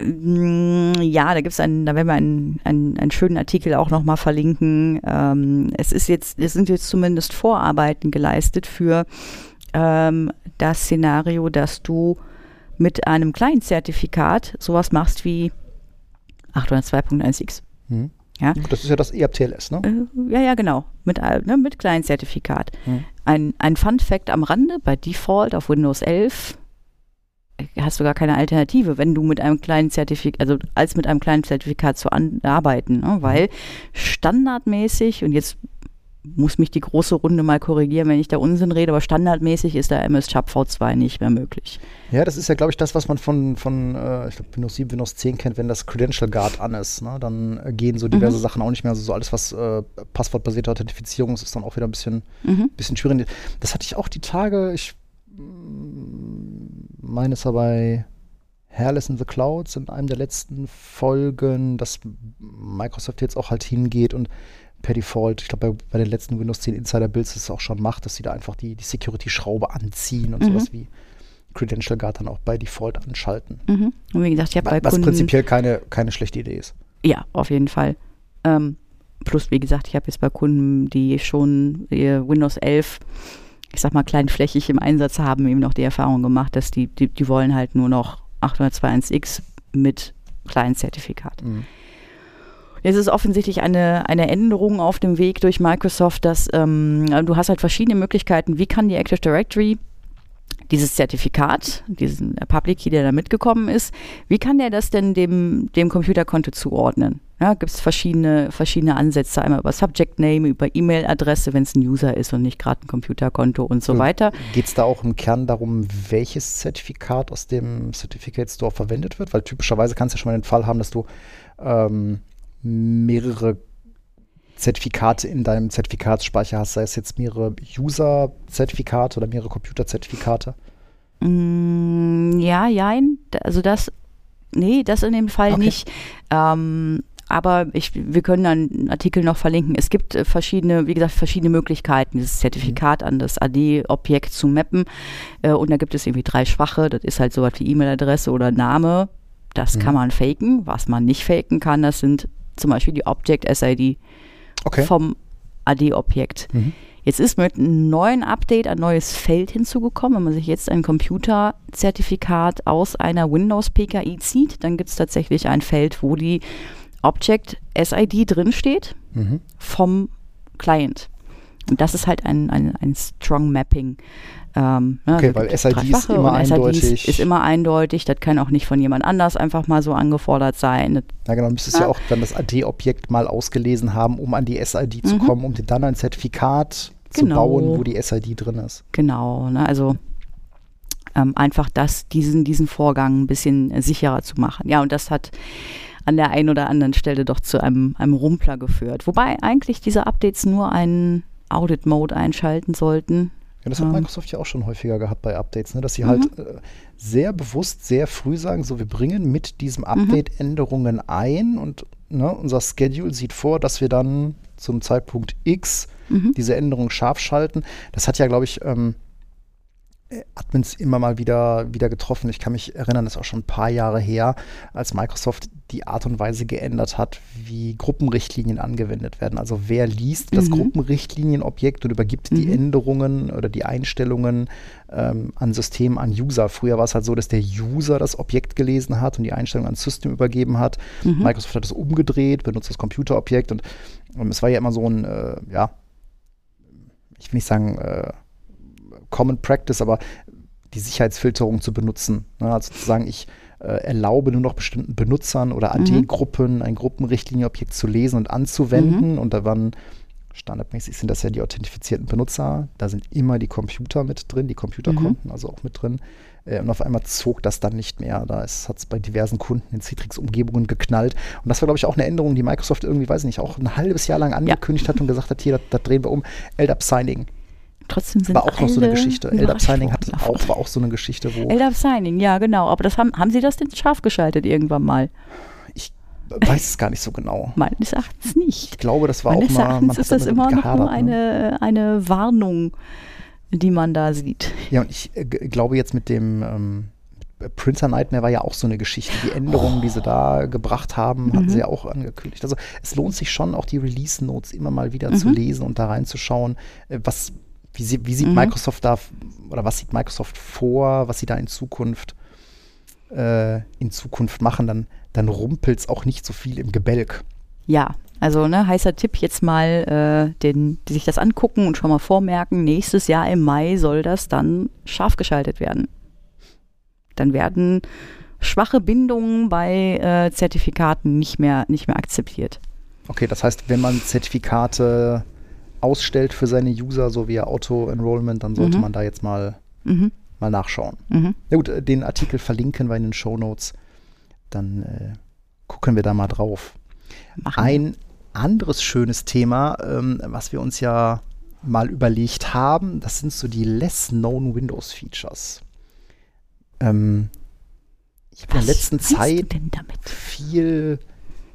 B: Mm, ja, da gibt es einen, da werden wir einen, einen, einen schönen Artikel auch nochmal verlinken. Ähm, es ist jetzt, es sind jetzt zumindest Vorarbeiten geleistet für ähm, das Szenario, dass du mit einem kleinen Zertifikat sowas machst wie 802.1x. Hm.
A: Ja? Das ist ja das EAP-TLS, ne?
B: Äh, ja, ja, genau. Mit, äh, ne, mit kleinen Zertifikat. Hm. Ein, ein Fun-Fact am Rande: bei Default auf Windows 11 hast du gar keine Alternative, wenn du mit einem kleinen Zertifikat, also als mit einem kleinen Zertifikat zu arbeiten, ne? weil standardmäßig, und jetzt muss mich die große Runde mal korrigieren, wenn ich da Unsinn rede, aber standardmäßig ist der MS Chub V2 nicht mehr möglich.
A: Ja, das ist ja, glaube ich, das, was man von, von äh, ich glaube, Windows 7, Windows 10 kennt, wenn das Credential Guard an ist. Ne? Dann äh, gehen so diverse mhm. Sachen auch nicht mehr. Also so alles, was äh, passwortbasierte Authentifizierung ist, ist dann auch wieder ein bisschen, mhm. bisschen schwierig. Das hatte ich auch die Tage, ich mm, meine es war bei Hairless in the Clouds in einem der letzten Folgen, dass Microsoft jetzt auch halt hingeht und per Default, ich glaube, bei, bei, den letzten Windows 10 Insider Builds ist es auch schon macht, dass sie da einfach die, die Security-Schraube anziehen und mhm. sowas wie Credential Guard dann auch bei Default anschalten.
B: Mhm. Und wie gesagt, ich habe bei
A: Was Kunden, prinzipiell keine, keine schlechte Idee ist.
B: Ja, auf jeden Fall. Ähm, plus, wie gesagt, ich habe jetzt bei Kunden, die schon Windows 11, ich sag mal, kleinflächig im Einsatz haben, eben noch die Erfahrung gemacht, dass die, die, die wollen halt nur noch 802.1x mit Client-Zertifikat. Mhm. Es ist offensichtlich eine, eine Änderung auf dem Weg durch Microsoft, dass ähm, du hast halt verschiedene Möglichkeiten, wie kann die Active Directory dieses Zertifikat, diesen Public Key, der da mitgekommen ist, wie kann der das denn dem, dem Computerkonto zuordnen? Ja, gibt es verschiedene, verschiedene Ansätze, einmal über Subject Name, über E-Mail-Adresse, wenn es ein User ist und nicht gerade ein Computerkonto und so weiter.
A: Geht es da auch im Kern darum, welches Zertifikat aus dem Certificate Store verwendet wird? Weil typischerweise kannst du ja schon mal den Fall haben, dass du ähm, mehrere Zertifikate in deinem Zertifikatsspeicher hast, sei es jetzt mehrere User-Zertifikate oder mehrere Computer-Zertifikate?
B: Mm, ja, jein. Also das, nee, das in dem Fall okay. nicht. Ähm, aber ich, wir können dann einen Artikel noch verlinken. Es gibt äh, verschiedene, wie gesagt, verschiedene Möglichkeiten, dieses Zertifikat mhm. an das AD-Objekt zu mappen. Äh, und da gibt es irgendwie drei schwache. Das ist halt so was wie E-Mail-Adresse oder Name. Das mhm. kann man faken. Was man nicht faken kann, das sind zum Beispiel die Object-SID okay. vom AD-Objekt. Mhm. Jetzt ist mit einem neuen Update ein neues Feld hinzugekommen. Wenn man sich jetzt ein Computerzertifikat aus einer Windows-PKI zieht, dann gibt es tatsächlich ein Feld, wo die Object-SID drinsteht mhm. vom Client. Und das ist halt ein, ein, ein Strong Mapping.
A: Ähm, ne, okay, weil SID ist immer eindeutig.
B: ist immer eindeutig. Das kann auch nicht von jemand anders einfach mal so angefordert sein.
A: Ja, genau. Du müsstest ja. ja auch dann das AD-Objekt mal ausgelesen haben, um an die SID zu mhm. kommen, um dann ein Zertifikat genau. zu bauen, wo die SID drin ist.
B: Genau. Ne, also ähm, einfach das, diesen, diesen Vorgang ein bisschen sicherer zu machen. Ja, und das hat an der einen oder anderen Stelle doch zu einem, einem Rumpler geführt. Wobei eigentlich diese Updates nur einen Audit-Mode einschalten sollten.
A: Ja, das hat ähm. Microsoft ja auch schon häufiger gehabt bei Updates, ne? dass sie halt, mhm. halt äh, sehr bewusst, sehr früh sagen, so wir bringen mit diesem mhm. Update Änderungen ein und ne, unser Schedule sieht vor, dass wir dann zum Zeitpunkt X mhm. diese Änderung scharf schalten. Das hat ja, glaube ich, ähm, Admins immer mal wieder, wieder getroffen. Ich kann mich erinnern, das ist auch schon ein paar Jahre her, als Microsoft die Art und Weise geändert hat, wie Gruppenrichtlinien angewendet werden. Also wer liest das mhm. Gruppenrichtlinienobjekt und übergibt mhm. die Änderungen oder die Einstellungen ähm, an System, an User. Früher war es halt so, dass der User das Objekt gelesen hat und die Einstellungen ans System übergeben hat. Mhm. Microsoft hat es umgedreht, benutzt das Computerobjekt und, und es war ja immer so ein, äh, ja, ich will nicht sagen, äh, Common Practice, aber die Sicherheitsfilterung zu benutzen. Ne? Also zu sagen, ich äh, erlaube nur noch bestimmten Benutzern oder AD-Gruppen mhm. ein Gruppenrichtlinienobjekt zu lesen und anzuwenden. Mhm. Und da waren standardmäßig sind das ja die authentifizierten Benutzer. Da sind immer die Computer mit drin, die Computerkonten mhm. also auch mit drin. Äh, und auf einmal zog das dann nicht mehr. Da hat es bei diversen Kunden in Citrix-Umgebungen geknallt. Und das war, glaube ich, auch eine Änderung, die Microsoft irgendwie, weiß ich nicht, auch ein halbes Jahr lang angekündigt ja. hat und gesagt hat, hier, das drehen wir um. LDAP Signing
B: trotzdem sind
A: War auch noch so eine Geschichte. LDAP Signing hat auch, war auch so eine Geschichte, wo.
B: LDAP Signing, ja, genau. Aber das haben, haben Sie das denn scharf geschaltet irgendwann mal?
A: Ich weiß es gar nicht so genau.
B: Meines Erachtens nicht.
A: Ich glaube, das war Meines
B: auch mal. Meines ist das immer noch nur eine, ne? eine Warnung, die man da sieht.
A: Ja, und ich äh, glaube jetzt mit dem. Ähm, Printer Nightmare war ja auch so eine Geschichte. Die Änderungen, oh. die sie da gebracht haben, hatten mhm. sie ja auch angekündigt. Also es lohnt sich schon, auch die Release Notes immer mal wieder mhm. zu lesen und da reinzuschauen, äh, was wie, sie, wie sieht mhm. Microsoft da oder was sieht Microsoft vor, was sie da in Zukunft äh, in Zukunft machen, dann, dann rumpelt es auch nicht so viel im Gebälk.
B: Ja, also ne, heißer Tipp jetzt mal, äh, den, die sich das angucken und schon mal vormerken, nächstes Jahr im Mai soll das dann scharf geschaltet werden. Dann werden schwache Bindungen bei äh, Zertifikaten nicht mehr, nicht mehr akzeptiert.
A: Okay, das heißt, wenn man Zertifikate ausstellt für seine User, so wie Auto-Enrollment, dann sollte
B: Mhm.
A: man da jetzt mal,
B: Mhm.
A: mal nachschauen.
B: Mhm.
A: Na gut, äh, den Artikel verlinken wir in den Show Notes. Dann äh, gucken wir da mal drauf.
B: Machen.
A: Ein anderes schönes Thema, ähm, was wir uns ja mal überlegt haben, das sind so die less known Windows Features. Ähm, ich habe in der letzten Zeit viel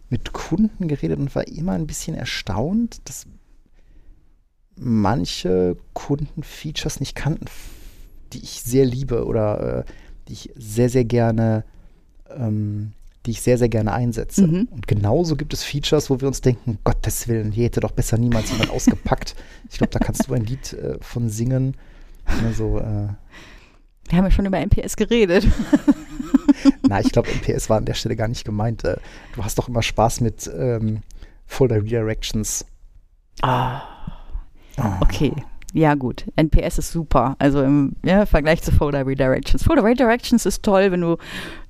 A: mit Kunden geredet und war immer ein bisschen erstaunt, dass manche Kunden Features nicht kannten, die ich sehr liebe oder äh, die ich sehr, sehr gerne, ähm, die ich sehr, sehr gerne einsetze.
B: Mhm.
A: Und genauso gibt es Features, wo wir uns denken, Gottes Willen, hier hätte doch besser niemals jemand ausgepackt. Ich glaube, da kannst du ein Lied äh, von singen. Also, äh,
B: Wir haben ja schon über MPS geredet.
A: Na, ich glaube, NPS war an der Stelle gar nicht gemeint. Äh, Du hast doch immer Spaß mit ähm, Folder Redirections.
B: Ah. Okay. Ja, gut. NPS ist super. Also im ja, Vergleich zu Folder Redirections. Folder Redirections ist toll, wenn du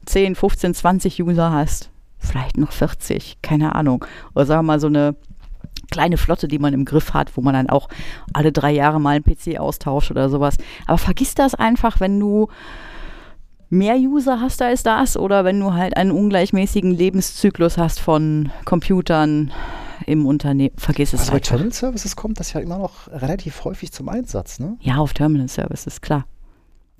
B: 10, 15, 20 User hast. Vielleicht noch 40, keine Ahnung. Oder sagen wir mal so eine kleine Flotte, die man im Griff hat, wo man dann auch alle drei Jahre mal einen PC austauscht oder sowas. Aber vergiss das einfach, wenn du mehr User hast als das oder wenn du halt einen ungleichmäßigen Lebenszyklus hast von Computern im Unternehmen. Vergiss es
A: Was bei. Terminal Services kommt, das ja immer noch relativ häufig zum Einsatz, ne?
B: Ja, auf Terminal Services, klar.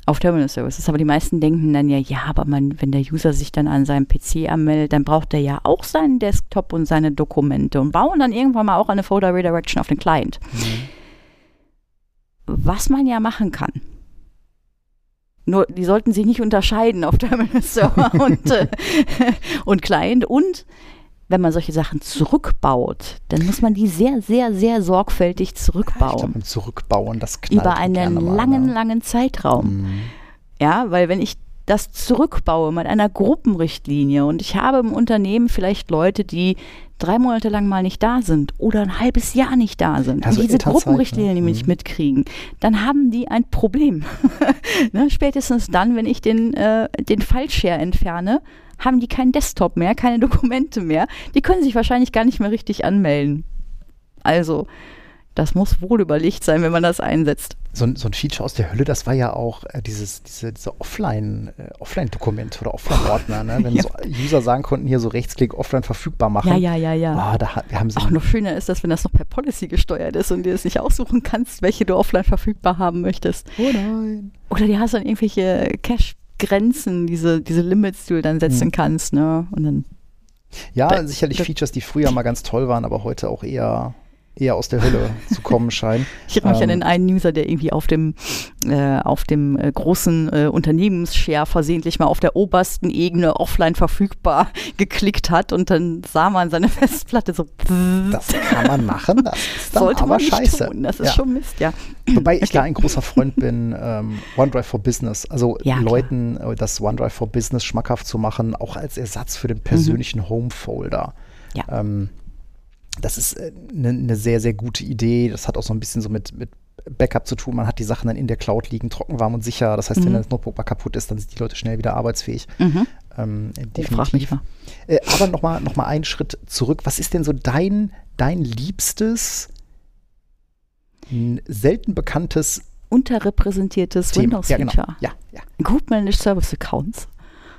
B: Auf Terminal Services. Aber die meisten denken dann ja, ja, aber man, wenn der User sich dann an seinem PC anmeldet, dann braucht er ja auch seinen Desktop und seine Dokumente und bauen dann irgendwann mal auch eine Folder Redirection auf den Client. Was man ja machen kann. Nur, die sollten sich nicht unterscheiden auf Terminal Server und, äh, und Client. Und wenn man solche Sachen zurückbaut, dann muss man die sehr, sehr, sehr sorgfältig zurückbauen
A: glaube, beim Zurückbauen, das knallt
B: über einen langen,
A: ne?
B: langen Zeitraum.
A: Mhm.
B: Ja, weil wenn ich das zurückbaue mit einer Gruppenrichtlinie und ich habe im Unternehmen vielleicht Leute, die drei Monate lang mal nicht da sind oder ein halbes Jahr nicht da sind
A: Ja, so
B: und diese
A: ne?
B: nämlich
A: Mhm.
B: mitkriegen, dann haben die ein Problem. ne, spätestens dann, wenn ich den, äh, den File-Share entferne, haben die keinen Desktop mehr, keine Dokumente mehr. Die können sich wahrscheinlich gar nicht mehr richtig anmelden. Also, das muss wohl überlegt sein, wenn man das einsetzt.
A: So, ein- so ein Feature aus der Hölle, das war ja auch äh, dieses, diese, diese Offline, äh, Offline-Dokument oder Offline-Ordner, ne? wenn
B: Ja.
A: so User sagen konnten, hier so Rechtsklick offline verfügbar machen.
B: Ja, ja, ja, ja.
A: Oh, da, haben sie
B: Auch noch schöner ist das, wenn das noch per Policy gesteuert ist und dir es nicht aussuchen kannst, welche du offline verfügbar haben möchtest.
A: Oh nein.
B: Oder du hast dann irgendwelche Cache-Grenzen, diese, diese Limits, die du dann setzen
A: Mhm.
B: kannst, ne? Und dann,
A: Ja, sicherlich Features, die früher mal ganz toll waren, aber heute auch eher, eher aus der Hölle zu kommen scheinen.
B: ich erinnere mich an
A: Ähm.
B: den einen User, der irgendwie auf dem, äh, auf dem äh, großen äh, Unternehmensshare versehentlich mal auf der obersten Ebene offline verfügbar geklickt hat und dann sah man seine Festplatte so.
A: Das kann man machen, das ist dann
B: sollte
A: aber
B: man nicht
A: scheiße.
B: tun. Das ist
A: ja.
B: schon Mist, ja.
A: Wobei ich da ein großer Freund bin, ähm, OneDrive for Business. Also
B: Ja, klar.
A: Leuten äh, das OneDrive for Business schmackhaft zu machen, auch als Ersatz für den persönlichen Home-Folder.
B: Ja.
A: Ähm, das ist eine ne sehr, sehr gute Idee. Das hat auch so ein bisschen so mit, mit Backup zu tun. Man hat die Sachen dann in der Cloud liegen, trocken, warm und sicher. Das heißt, wenn
B: Mhm.
A: das Notebook mal kaputt ist, dann sind die Leute schnell wieder arbeitsfähig.
B: Mhm.
A: Ähm,
B: Oh,
A: definitiv.
B: mal.
A: Äh, aber nochmal noch mal einen Schritt zurück. Was ist denn so dein, dein liebstes, selten bekanntes
B: Unterrepräsentiertes?
A: Ja,
B: Windows-Feature.
A: genau. Ja, ja.
B: Group Managed Service Accounts.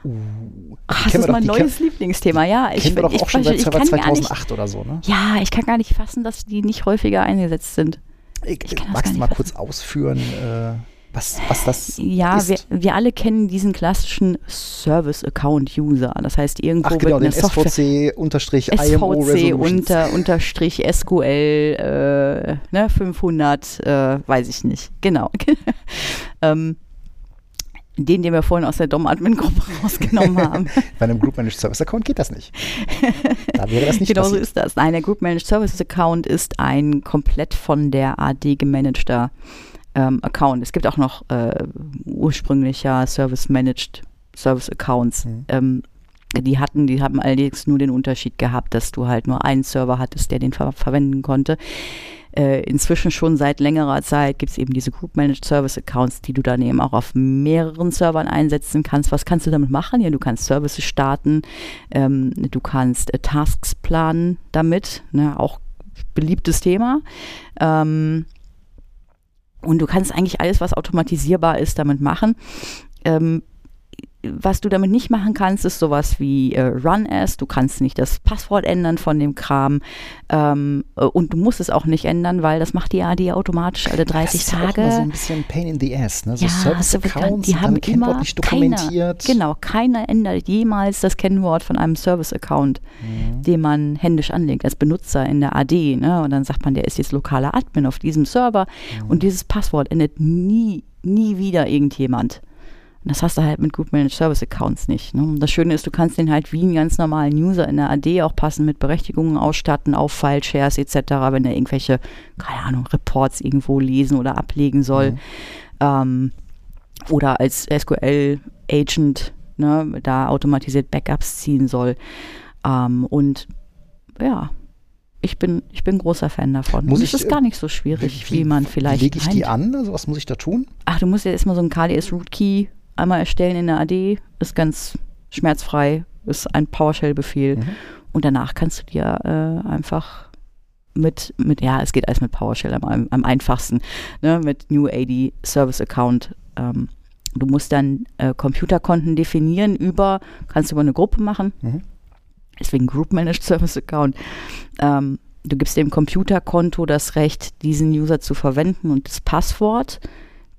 A: Uh,
B: Ach, das ist mein
A: doch,
B: neues Lieblingsthema. Ja, ich,
A: wir doch
B: ich,
A: auch schon
B: ich,
A: seit
B: ich
A: Server
B: kann gar nicht,
A: 2008 oder so, ne?
B: Ja, ich kann gar nicht fassen, dass die nicht häufiger eingesetzt sind.
A: Ich,
B: ich
A: magst du mal
B: nicht
A: kurz ausführen, äh, was, was das
B: Ja,
A: ist?
B: wir, wir alle kennen diesen klassischen Service-Account-User. Das heißt, irgendwo
A: Ach genau,
B: wird eine Software
A: SVC-IMO
B: SVC
A: Resolutions.
B: unter, unterstrich SQL äh, ne, 500, äh, weiß ich nicht. Genau. ähm, den, den wir vorhin aus der DOM-Admin-Gruppe rausgenommen haben.
A: Bei einem Group Managed Service Account geht das nicht. Da wäre das nicht
B: genau so
A: passiert.
B: ist das. Nein, der Group Managed Services Account ist ein komplett von der AD gemanagter ähm, Account. Es gibt auch noch äh, ursprünglicher Service Managed Service Accounts.
A: Mhm.
B: Ähm, die hatten, die haben allerdings nur den Unterschied gehabt, dass du halt nur einen Server hattest, der den ver verwenden konnte. Äh, inzwischen schon seit längerer Zeit gibt es eben diese Group Managed Service Accounts, die du dann eben auch auf mehreren Servern einsetzen kannst. Was kannst du damit machen? Ja, du kannst Services starten, ähm, du kannst äh, Tasks planen damit, ne, auch beliebtes Thema. Ähm, und du kannst eigentlich alles, was automatisierbar ist, damit machen. Ähm, was du damit nicht machen kannst, ist sowas wie äh, Run as. Du kannst nicht das Passwort ändern von dem Kram. Ähm, äh, und du musst es auch nicht ändern, weil das macht die AD automatisch alle 30
A: das ist
B: Tage.
A: Auch immer so ein bisschen Pain in the ass, ne? So
B: Ja,
A: Service-Accounts,
B: die haben immer
A: nicht dokumentiert.
B: Keiner, genau, keiner ändert jemals das Kennwort von einem Service-Account,
A: Mhm.
B: den man händisch anlegt als Benutzer in der AD. Ne? Und dann sagt man, der ist jetzt lokaler Admin auf diesem Server
A: Mhm.
B: und dieses Passwort ändert nie, nie wieder irgendjemand. Und das hast du halt mit Group Managed Service Accounts nicht. Ne? Das Schöne ist, du kannst den halt wie einen ganz normalen User in der AD auch passen mit Berechtigungen ausstatten auf File-Shares etc., wenn er irgendwelche, keine Ahnung, Reports irgendwo lesen oder ablegen soll.
A: Mhm.
B: Ähm, oder als SQL-Agent ne, da automatisiert Backups ziehen soll. Ähm, und ja, ich bin, ich bin großer Fan davon.
A: Muss
B: und
A: ich,
B: es ist
A: äh,
B: gar nicht so schwierig, wie, man vielleicht
A: Wie lege ich die
B: meint.
A: an? Also was muss ich da tun?
B: Ach, du musst ja erstmal so einen KDS-Root-Key einmal erstellen in der AD. Ist ganz schmerzfrei, ist ein PowerShell-Befehl.
A: Mhm.
B: Und danach kannst du dir äh, einfach mit, mit, ja, es geht alles mit PowerShell am, am einfachsten, ne, mit New AD Service Account. Ähm, du musst dann äh, Computerkonten definieren über, kannst du über eine Gruppe machen,
A: Mhm.
B: deswegen Group Managed Service Account. Ähm, du gibst dem Computerkonto das Recht, diesen User zu verwenden und das Passwort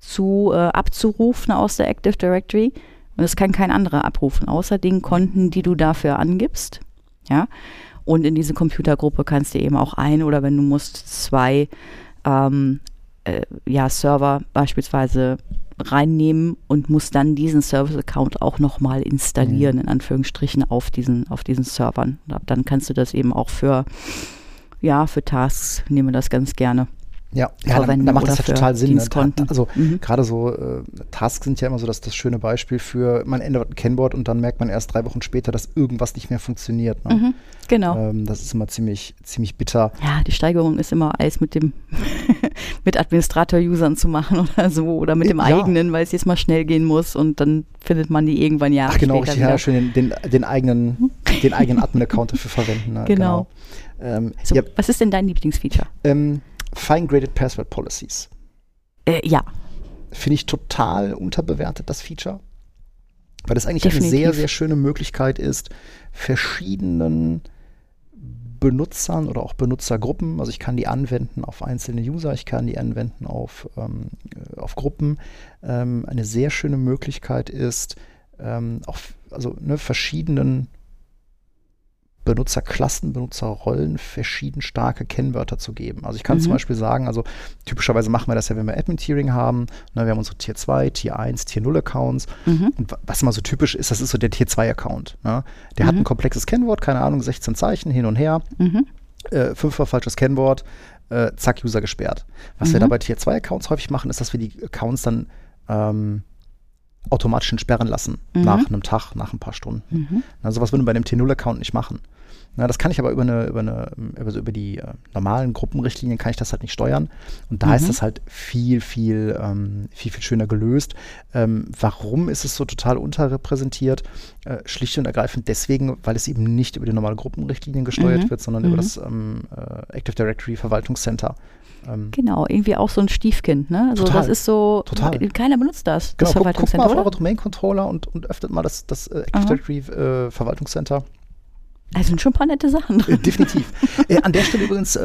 B: zu äh, abzurufen aus der Active Directory. Und das kann kein anderer abrufen, außer den Konten, die du dafür angibst. Ja. Und in diese Computergruppe kannst du eben auch ein oder wenn du musst, zwei ähm, äh, ja, Server beispielsweise reinnehmen und musst dann diesen Service-Account auch nochmal installieren, in Anführungsstrichen, auf diesen, auf diesen Servern. Dann kannst du das eben auch für, ja, für Tasks, nehmen wir das ganz gerne.
A: Ja, ja da,
B: verwenden
A: da macht das ja total Sinn. Ne? Also
B: Mhm.
A: gerade so äh, Tasks sind ja immer so das, das schöne Beispiel für, man ändert ein Kennwort und dann merkt man erst drei Wochen später, dass irgendwas nicht mehr funktioniert. Ne?
B: Mhm, genau.
A: Ähm, das ist immer ziemlich, ziemlich bitter.
B: Ja, die Steigerung ist immer alles mit dem mit Administrator-Usern zu machen oder so oder mit dem
A: Ja.
B: eigenen, weil es jetzt mal schnell gehen muss und dann findet man die irgendwann Jahre
A: Ach genau, richtig, ja, schön den, den, den eigenen, den eigenen Admin-Account dafür verwenden. Ne?
B: Genau.
A: Ähm,
B: So,
A: ja,
B: Was ist denn dein Lieblingsfeature?
A: ähm, Fine-Graded Password Policies.
B: Äh, ja,
A: Finde ich total unterbewertet, das Feature. Weil das eigentlich eine
B: Definitiv.
A: sehr, sehr schöne Möglichkeit ist, verschiedenen Benutzern oder auch Benutzergruppen, also ich kann die anwenden auf einzelne User, ich kann die anwenden auf, ähm, äh, auf Gruppen. Ähm, eine sehr schöne Möglichkeit ist, ähm, auch also ne, verschiedenen Benutzerklassen, Benutzerrollen verschieden starke Kennwörter zu geben. Also ich kann
B: Mhm.
A: zum Beispiel sagen, also typischerweise machen wir das ja, wenn wir Admin-Tiering haben. Ne, wir haben unsere Tier 2, Tier 1, Tier 0 Accounts.
B: mhm.
A: Und wa- was immer so typisch ist, das ist so der Tier 2 Account. Ne? Der hat
B: Mhm.
A: ein komplexes Kennwort, keine Ahnung, 16 Zeichen hin und her,
B: Mhm.
A: äh, fünfmal falsches Kennwort, äh, zack, User gesperrt. Was wir
B: Mhm.
A: da bei Tier 2 Accounts häufig machen, ist, dass wir die Accounts dann ähm, automatisch entsperren lassen.
B: Mhm.
A: Nach einem Tag, nach ein paar Stunden.
B: Mhm.
A: Na, sowas würden wir bei einem T0-Account nicht machen. Na, das kann ich aber über, eine, über, eine, über, so über die äh, normalen Gruppenrichtlinien kann ich das halt nicht steuern. Und da
B: Mhm.
A: ist das halt viel, viel, ähm, viel, viel schöner gelöst. Ähm, warum ist es so total unterrepräsentiert? Äh, schlicht und ergreifend deswegen, weil es eben nicht über die normalen Gruppenrichtlinien gesteuert
B: Mhm.
A: wird, sondern
B: Mhm.
A: über das ähm, äh, Active Directory Verwaltungscenter. Ähm,
B: Genau, irgendwie auch so ein Stiefkind, ne? Also
A: Total.
B: das ist so,
A: Total.
B: keiner benutzt das, das
A: Genau, guck, guck mal
B: Verwaltungscenter,
A: auf eure Domain-Controller und, und öffnet mal das, das äh, Active
B: Aha.
A: Directory äh, Verwaltungscenter.
B: Da sind schon ein paar nette Sachen
A: Äh. Definitiv. äh, an der Stelle übrigens äh,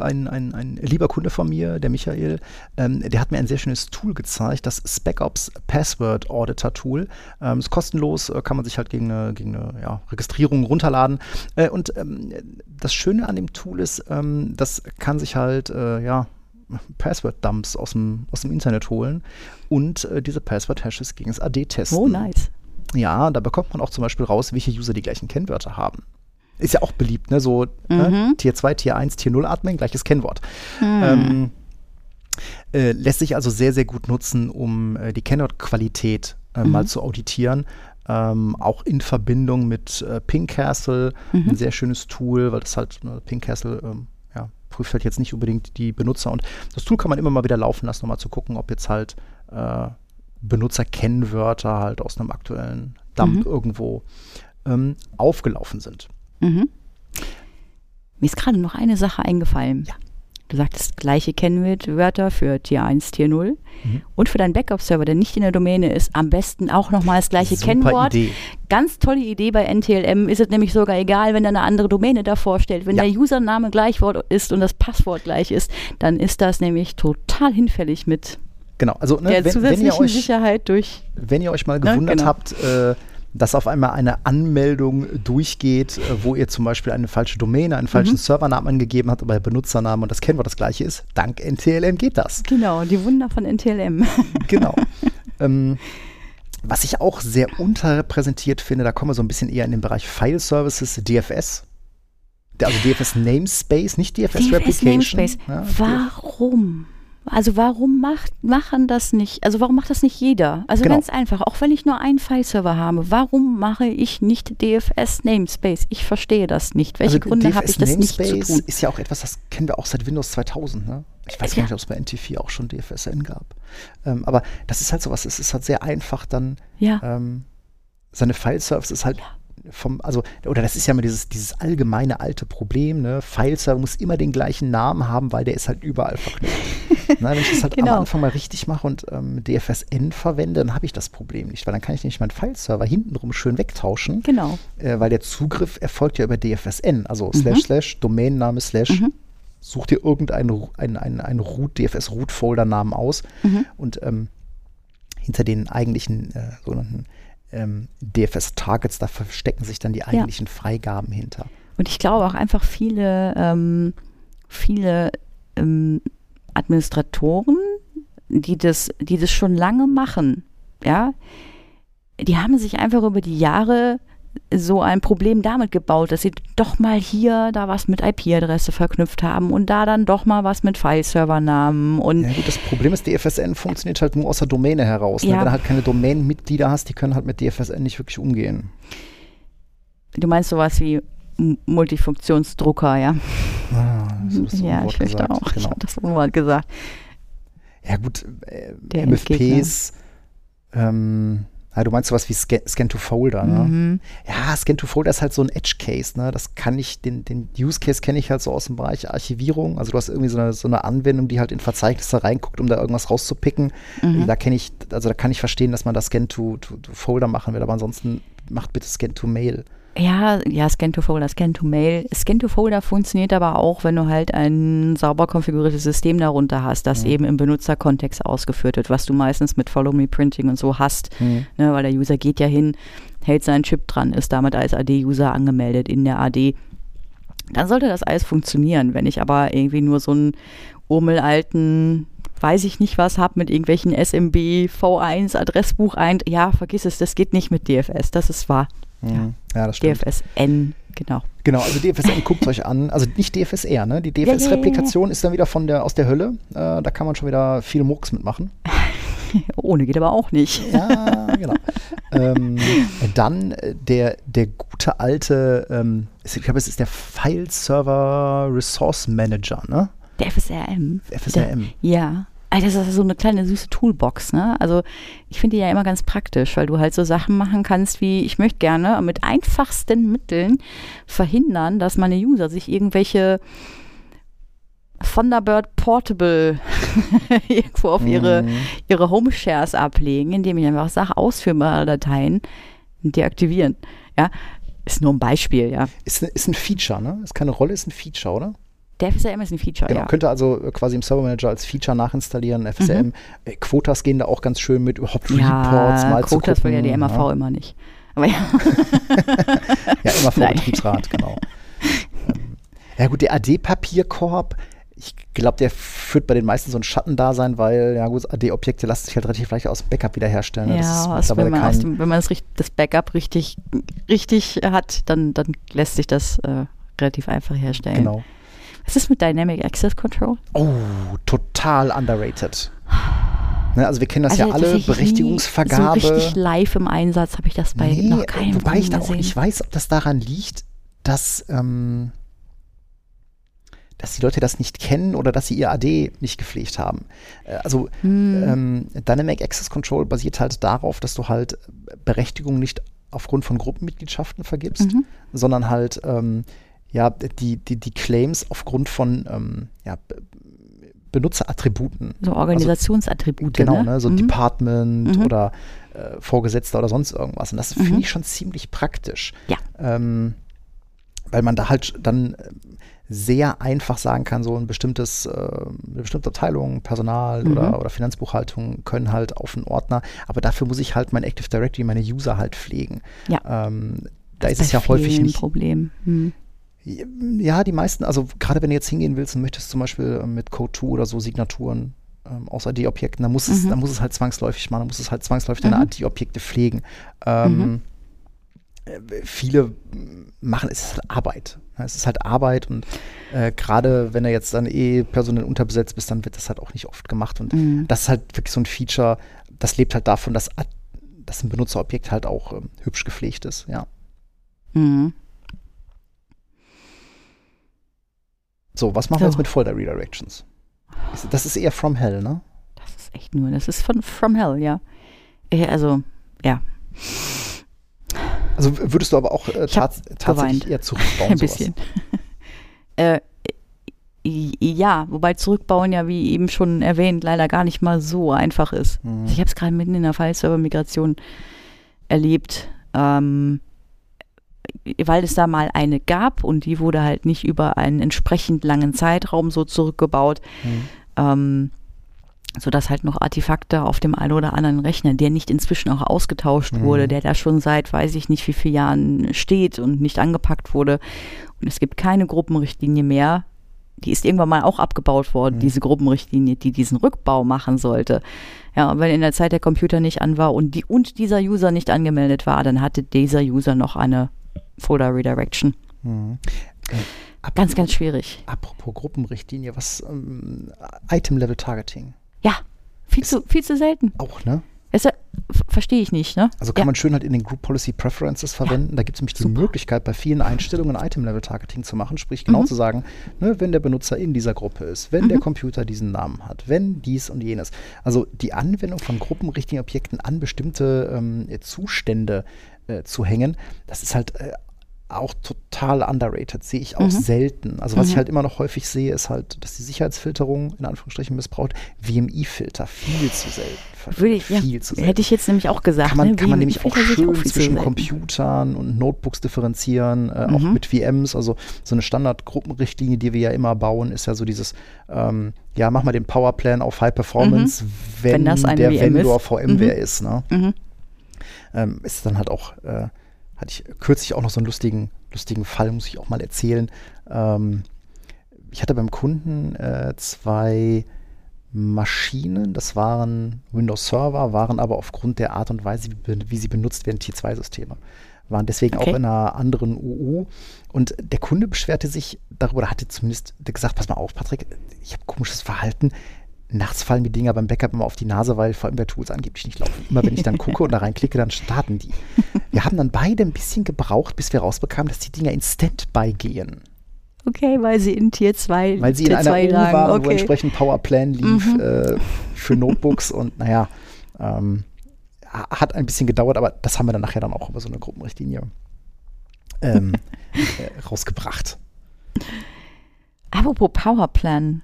A: ein, ein, ein lieber Kunde von mir, der Michael, ähm, der hat mir ein sehr schönes Tool gezeigt, das SpecOps Password Auditor Tool. Ähm, ist kostenlos, äh, kann man sich halt gegen eine, gegen eine ja, Registrierung runterladen. Äh, und ähm, das Schöne an dem Tool ist, ähm, das kann sich halt, äh, ja, Password-Dumps aus dem, aus dem Internet holen und diese Password-Hashes gegen das AD testen.
B: Oh, nice.
A: Ja, da bekommt man auch zum Beispiel raus, welche User die gleichen Kennwörter haben. Ist ja auch beliebt, ne? So ne?
B: Mhm.
A: Tier 2, Tier 1, Tier 0 Admin, gleiches Kennwort. Ähm, äh, lässt sich also sehr, sehr gut nutzen, um äh, die Kennwortqualität äh, mal zu auditieren. Ähm, auch in Verbindung mit äh, Ping Castle, ein sehr schönes Tool, weil das halt, ne, Ping Castle ähm, ja, prüft halt jetzt nicht unbedingt die Benutzer. Und das Tool kann man immer mal wieder laufen lassen, um mal zu gucken, ob jetzt halt äh, Benutzerkennwörter halt aus einem aktuellen Dump
B: Mhm.
A: irgendwo ähm, aufgelaufen sind.
B: Mhm. mir ist gerade noch eine Sache eingefallen.
A: Ja.
B: Du sagtest gleiche Kennwörter für Tier 1, Tier 0
A: Mhm.
B: und für deinen Backup-Server, der nicht in der Domäne ist, am besten auch nochmal das gleiche
A: Super
B: Kennwort.
A: Idee.
B: Ganz tolle Idee bei NTLM ist es nämlich sogar egal, wenn da eine andere Domäne davor steht. Wenn
A: Ja.
B: der Username gleich Wort ist und das Passwort gleich ist, dann ist das nämlich total hinfällig mit
A: Genau, also ne,
B: der
A: wenn, wenn,
B: zusätzlichen
A: ihr euch,
B: Sicherheit durch.
A: wenn ihr euch mal
B: Ne,
A: gewundert
B: genau.
A: habt, äh, dass auf einmal eine Anmeldung durchgeht, äh, wo ihr zum Beispiel eine falsche Domäne, einen falschen
B: Mhm.
A: Servernamen angegeben habt, aber der Benutzername und das Kennwort das gleiche ist, dank NTLM geht das.
B: Genau, die Wunder von NTLM.
A: Genau. ähm, was ich auch sehr unterrepräsentiert finde, da kommen wir so ein bisschen eher in den Bereich File Services, DFS. Also DFS Namespace, nicht DFS,
B: DFS
A: Replication.
B: Namespace.
A: Ja,
B: Warum? Also warum macht, machen das nicht, also warum macht das nicht jeder? Also
A: Genau.
B: ganz einfach, auch wenn ich nur einen File-Server habe, warum mache ich nicht DFS Namespace? Ich verstehe das nicht. Welche
A: also
B: Gründe habe ich das nicht zu
A: Namespace
B: tun?
A: ist ja auch etwas, das kennen wir auch seit Windows 2000. Ne? Ich weiß
B: Ja.
A: gar nicht, ob es bei NT4 auch schon DFSN gab. Ähm, aber das ist halt sowas, es ist halt sehr einfach dann
B: Ja,
A: ähm, seine File-Services halt vom, also, oder das ist ja immer dieses, dieses allgemeine alte Problem, ne? File-Server muss immer den gleichen Namen haben, weil der ist halt überall verknüpft. Na, wenn ich das halt
B: Genau.
A: am Anfang mal richtig mache und ähm, DFSN verwende, dann habe ich das Problem nicht, weil dann kann ich nämlich meinen File-Server hintenrum schön wegtauschen,
B: genau.
A: äh, weil der Zugriff erfolgt ja über DFSN, also slash slash, Domainname slash,
B: Mhm.
A: such dir irgendeinen einen, einen, einen Root, DFS Root Folder Namen aus
B: Mhm.
A: und ähm, hinter den eigentlichen äh, sogenannten ähm, DFS Targets, da verstecken sich dann die eigentlichen Freigaben hinter.
B: Und ich glaube auch einfach viele, ähm, viele ähm, Administratoren, die das, die das schon lange machen, ja, die haben sich einfach über die Jahre so ein Problem damit gebaut, dass sie doch mal hier da was mit IP-Adresse verknüpft haben und da dann doch mal was mit File-Servernamen und
A: Ja gut, das Problem ist, DFSN funktioniert halt nur aus der Domäne heraus. Ne?
B: Ja.
A: Wenn du halt keine Domain-Mitglieder hast, die können halt mit DFSN nicht wirklich umgehen.
B: du meinst sowas wie Multifunktionsdrucker, ja?
A: Ah, das
B: ja,
A: Unwort
B: ich fürchte
A: gesagt.
B: auch. Ich
A: Genau.
B: habe das Unwort gesagt.
A: Ja gut, äh, MFPs, ähm, ja, du meinst sowas wie Scan, Scan to Folder, ne?
B: Mhm.
A: Ja, Scan to Folder ist halt so ein Edge-Case, ne? Das kann ich, den, den Use-Case kenne ich halt so aus dem Bereich Archivierung. Also du hast irgendwie so eine, so eine Anwendung, die halt in Verzeichnisse reinguckt, um da irgendwas rauszupicken.
B: Mhm.
A: Da kenne ich, also da kann ich verstehen, dass man da Scan to, to, to Folder machen will, aber ansonsten macht bitte Scan to Mail.
B: Ja, ja, Scan to Folder, Scan to Mail. Scan to Folder funktioniert aber auch, wenn du halt ein sauber konfiguriertes System darunter hast, das
A: Mhm.
B: eben im Benutzerkontext ausgeführt wird, was du meistens mit Follow-Me-Printing und so hast.
A: Hm.
B: Ne, weil der User geht ja hin, hält seinen Chip dran, ist damit als AD-User angemeldet in der AD. Dann sollte das alles funktionieren. Wenn ich aber irgendwie nur so einen urmelalten, weiß ich nicht was, habe mit irgendwelchen SMB, V1, Adressbuch ein, ja, vergiss es, das geht nicht mit DFS, das ist wahr.
A: Hm. Ja, das stimmt.
B: DFSN, genau.
A: Genau, also DFSN guckt euch an, also nicht DFSR, ne? Die
B: ja, ja,
A: DFS-Replikation ist dann wieder von der aus der Hölle. Äh, da kann man schon wieder viel Murks mitmachen.
B: Ohne geht aber auch nicht.
A: Ja, genau. ähm, dann äh, der, der gute alte, ähm, ich glaube, es ist der File Server Resource Manager, ne?
B: Der FSRM.
A: FSRM.
B: Der, ja. Also das ist so eine kleine süße Toolbox, ne? Also ich finde die ja immer ganz praktisch, weil du halt so Sachen machen kannst wie, ich möchte gerne mit einfachsten Mitteln verhindern, dass meine User sich irgendwelche Thunderbird Portable irgendwo auf ihre,
A: Mhm.
B: ihre Home Shares ablegen, indem ich einfach sage, ausführbare Dateien deaktivieren. Ja, ist nur ein Beispiel, ja.
A: Ist, ist ein Feature, ne? Ist keine Rolle, ist ein Feature, oder?
B: Der FSRM ist ein Feature,
A: Genau,
B: ja.
A: könnte also äh, quasi im Server Manager als Feature nachinstallieren, FSRM. Äh, Quotas gehen da auch ganz schön mit, überhaupt Reports
B: ja,
A: mal zu
B: Quotas will ja die MAV
A: ja.
B: immer nicht. Aber ja.
A: Ja, immer vor
B: Nein.
A: Betriebsrat, genau. Ähm, ja gut, der AD-Papierkorb, ich glaube, der führt bei den meisten so ein Schattendasein, weil, ja gut, AD-Objekte lassen sich halt relativ leicht aus dem Backup wiederherstellen. ne?
B: Ja, also wenn man, dem, wenn man das, das Backup richtig, richtig hat, dann, dann lässt sich das äh, relativ einfach herstellen.
A: genau.
B: Was ist mit Dynamic Access Control?
A: Oh, total underrated. Ne, also wir kennen das ja alle, Berechtigungsvergabe.
B: So richtig live im Einsatz habe ich das bei
A: Nee,
B: noch keinem
A: wobei ich da auch nicht weiß, ob das daran liegt, dass, ähm, dass die Leute das nicht kennen oder dass sie ihr AD nicht gepflegt haben. Äh, also
B: Hm.
A: ähm, Dynamic Access Control basiert halt darauf, dass du halt Berechtigungen nicht aufgrund von Gruppenmitgliedschaften vergibst,
B: Mhm.
A: sondern halt ähm, ja, die, die, die Claims aufgrund von ähm, ja, Be- Benutzerattributen.
B: So Organisationsattribute.
A: Genau,
B: ne?
A: ne? so
B: Mhm.
A: Department
B: Mhm.
A: oder äh, Vorgesetzter oder sonst irgendwas. Und das
B: Mhm.
A: finde ich schon ziemlich praktisch.
B: Ja.
A: Ähm, weil man da halt dann ähm, sehr einfach sagen kann, so ein bestimmtes, äh, eine bestimmte Abteilung, Personal
B: Mhm.
A: oder, oder Finanzbuchhaltung können halt auf einen Ordner, aber dafür muss ich halt mein Active Directory, meine User halt pflegen.
B: Ja.
A: Ähm, da
B: Das
A: ist es ja häufig nicht.
B: Problem. Hm.
A: Ja, die meisten, also gerade wenn du jetzt hingehen willst und möchtest zum Beispiel ähm, mit Code2 oder so Signaturen ähm, aus ID-Objekten, dann muss es,
B: Mhm.
A: dann muss es halt zwangsläufig machen, dann muss es halt zwangsläufig deine
B: Mhm.
A: ID-Objekte pflegen. Ähm,
B: Mhm.
A: äh, Viele machen es ist halt Arbeit. Ja, Es ist halt Arbeit und äh, gerade wenn du jetzt dann eh personell unterbesetzt bist, dann wird das halt auch nicht oft gemacht. Und
B: Mhm.
A: das ist halt wirklich so ein Feature, das lebt halt davon, dass, dass ein Benutzerobjekt halt auch ähm, hübsch gepflegt ist, ja.
B: Mhm.
A: So, was machen
B: So.
A: wir jetzt mit Folder Redirections? Das ist eher from hell, ne?
B: Das ist echt nur, das ist von From Hell, ja. Also, ja,
A: Also würdest du aber auch äh, tats tatsächlich
B: geweint.
A: eher zurückbauen?
B: ein bisschen. äh, ja, wobei zurückbauen ja, wie eben schon erwähnt, leider gar nicht mal so einfach ist.
A: Mhm.
B: Ich habe es gerade mitten in der File-Server-Migration erlebt, ähm, weil es da mal eine gab und die wurde halt nicht über einen entsprechend langen Zeitraum so zurückgebaut,
A: Mhm.
B: ähm, sodass halt noch Artefakte auf dem einen oder anderen Rechner, der nicht inzwischen auch ausgetauscht
A: Mhm.
B: wurde, der da schon seit weiß ich nicht wie vielen Jahren steht und nicht angepackt wurde. Und es gibt keine Gruppenrichtlinie mehr. Die ist irgendwann mal auch abgebaut worden,
A: Mhm.
B: diese Gruppenrichtlinie, die diesen Rückbau machen sollte. Ja, und wenn in der Zeit der Computer nicht an war und, die, und dieser User nicht angemeldet war, dann hatte dieser User noch eine Folder Redirection.
A: Mhm. Äh,
B: Ganz, ganz schwierig.
A: Apropos Gruppenrichtlinie, was ähm, Item-Level-Targeting
B: Ja, viel zu, viel zu selten.
A: auch, ne?
B: Verstehe ich nicht, ne?
A: Also kann
B: ja.
A: man schön halt in den Group Policy Preferences verwenden. Da gibt es nämlich die
B: super.
A: Möglichkeit, bei vielen Einstellungen Item-Level-Targeting zu machen, sprich genau
B: Mhm.
A: zu sagen, ne, wenn der Benutzer in dieser Gruppe ist, wenn der
B: Mhm.
A: Computer diesen Namen hat, wenn dies und jenes. Also die Anwendung von gruppenrichtigen Objekten an bestimmte ähm, Zustände äh, zu hängen, das ist halt äh, auch total underrated, sehe ich auch
B: Mhm.
A: selten. Also was ich
B: Mhm.
A: halt immer noch häufig sehe, ist halt, dass die Sicherheitsfilterung in Anführungsstrichen missbraucht. WMI-Filter viel zu selten.
B: Würde ich, ja,
A: viel zu selten
B: hätte ich jetzt nämlich auch gesagt.
A: kann man,
B: ne?
A: kann man nämlich auch
B: ich
A: schön
B: zu
A: zwischen. Computern und Notebooks differenzieren, äh, auch
B: Mhm.
A: mit VMs. Also so eine Standardgruppenrichtlinie, die wir ja immer bauen, ist ja so dieses, ähm, ja, mach mal den Powerplan auf High Performance, wenn,
B: Mhm. Wenn das eine
A: der
B: VM
A: Vendor
B: ist.
A: VMware
B: Mhm.
A: ist. Ne?
B: Mhm.
A: Ähm, ist dann halt auch, äh, hatte ich kürzlich auch noch so einen lustigen, lustigen Fall, muss ich auch mal erzählen. Ähm, ich hatte beim Kunden äh, zwei Maschinen, das waren Windows Server, waren aber aufgrund der Art und Weise, wie, wie sie benutzt werden, T2-Systeme. Waren deswegen
B: Okay.
A: auch in einer anderen UU. Und der Kunde beschwerte sich darüber, oder hatte zumindest gesagt, pass mal auf, Patrick, ich habe komisches Verhalten. Nachts fallen die Dinger beim Backup immer auf die Nase, weil VMware-Tools angeblich nicht laufen. Immer wenn ich dann gucke und da reinklicke, dann starten die. Wir haben dann beide ein bisschen gebraucht, bis wir rausbekamen, dass die Dinger in Standby gehen.
B: Okay, weil sie in Tier 2
A: Weil sie in
B: Tier
A: einer
B: 2
A: EU
B: lagen.
A: waren, wo
B: okay.
A: entsprechend Powerplan lief
B: Mhm.
A: äh, für Notebooks und naja, ähm, ha- hat ein bisschen gedauert, aber das haben wir dann nachher dann auch über so eine Gruppenrichtlinie ähm, äh, rausgebracht.
B: Apropos Powerplan.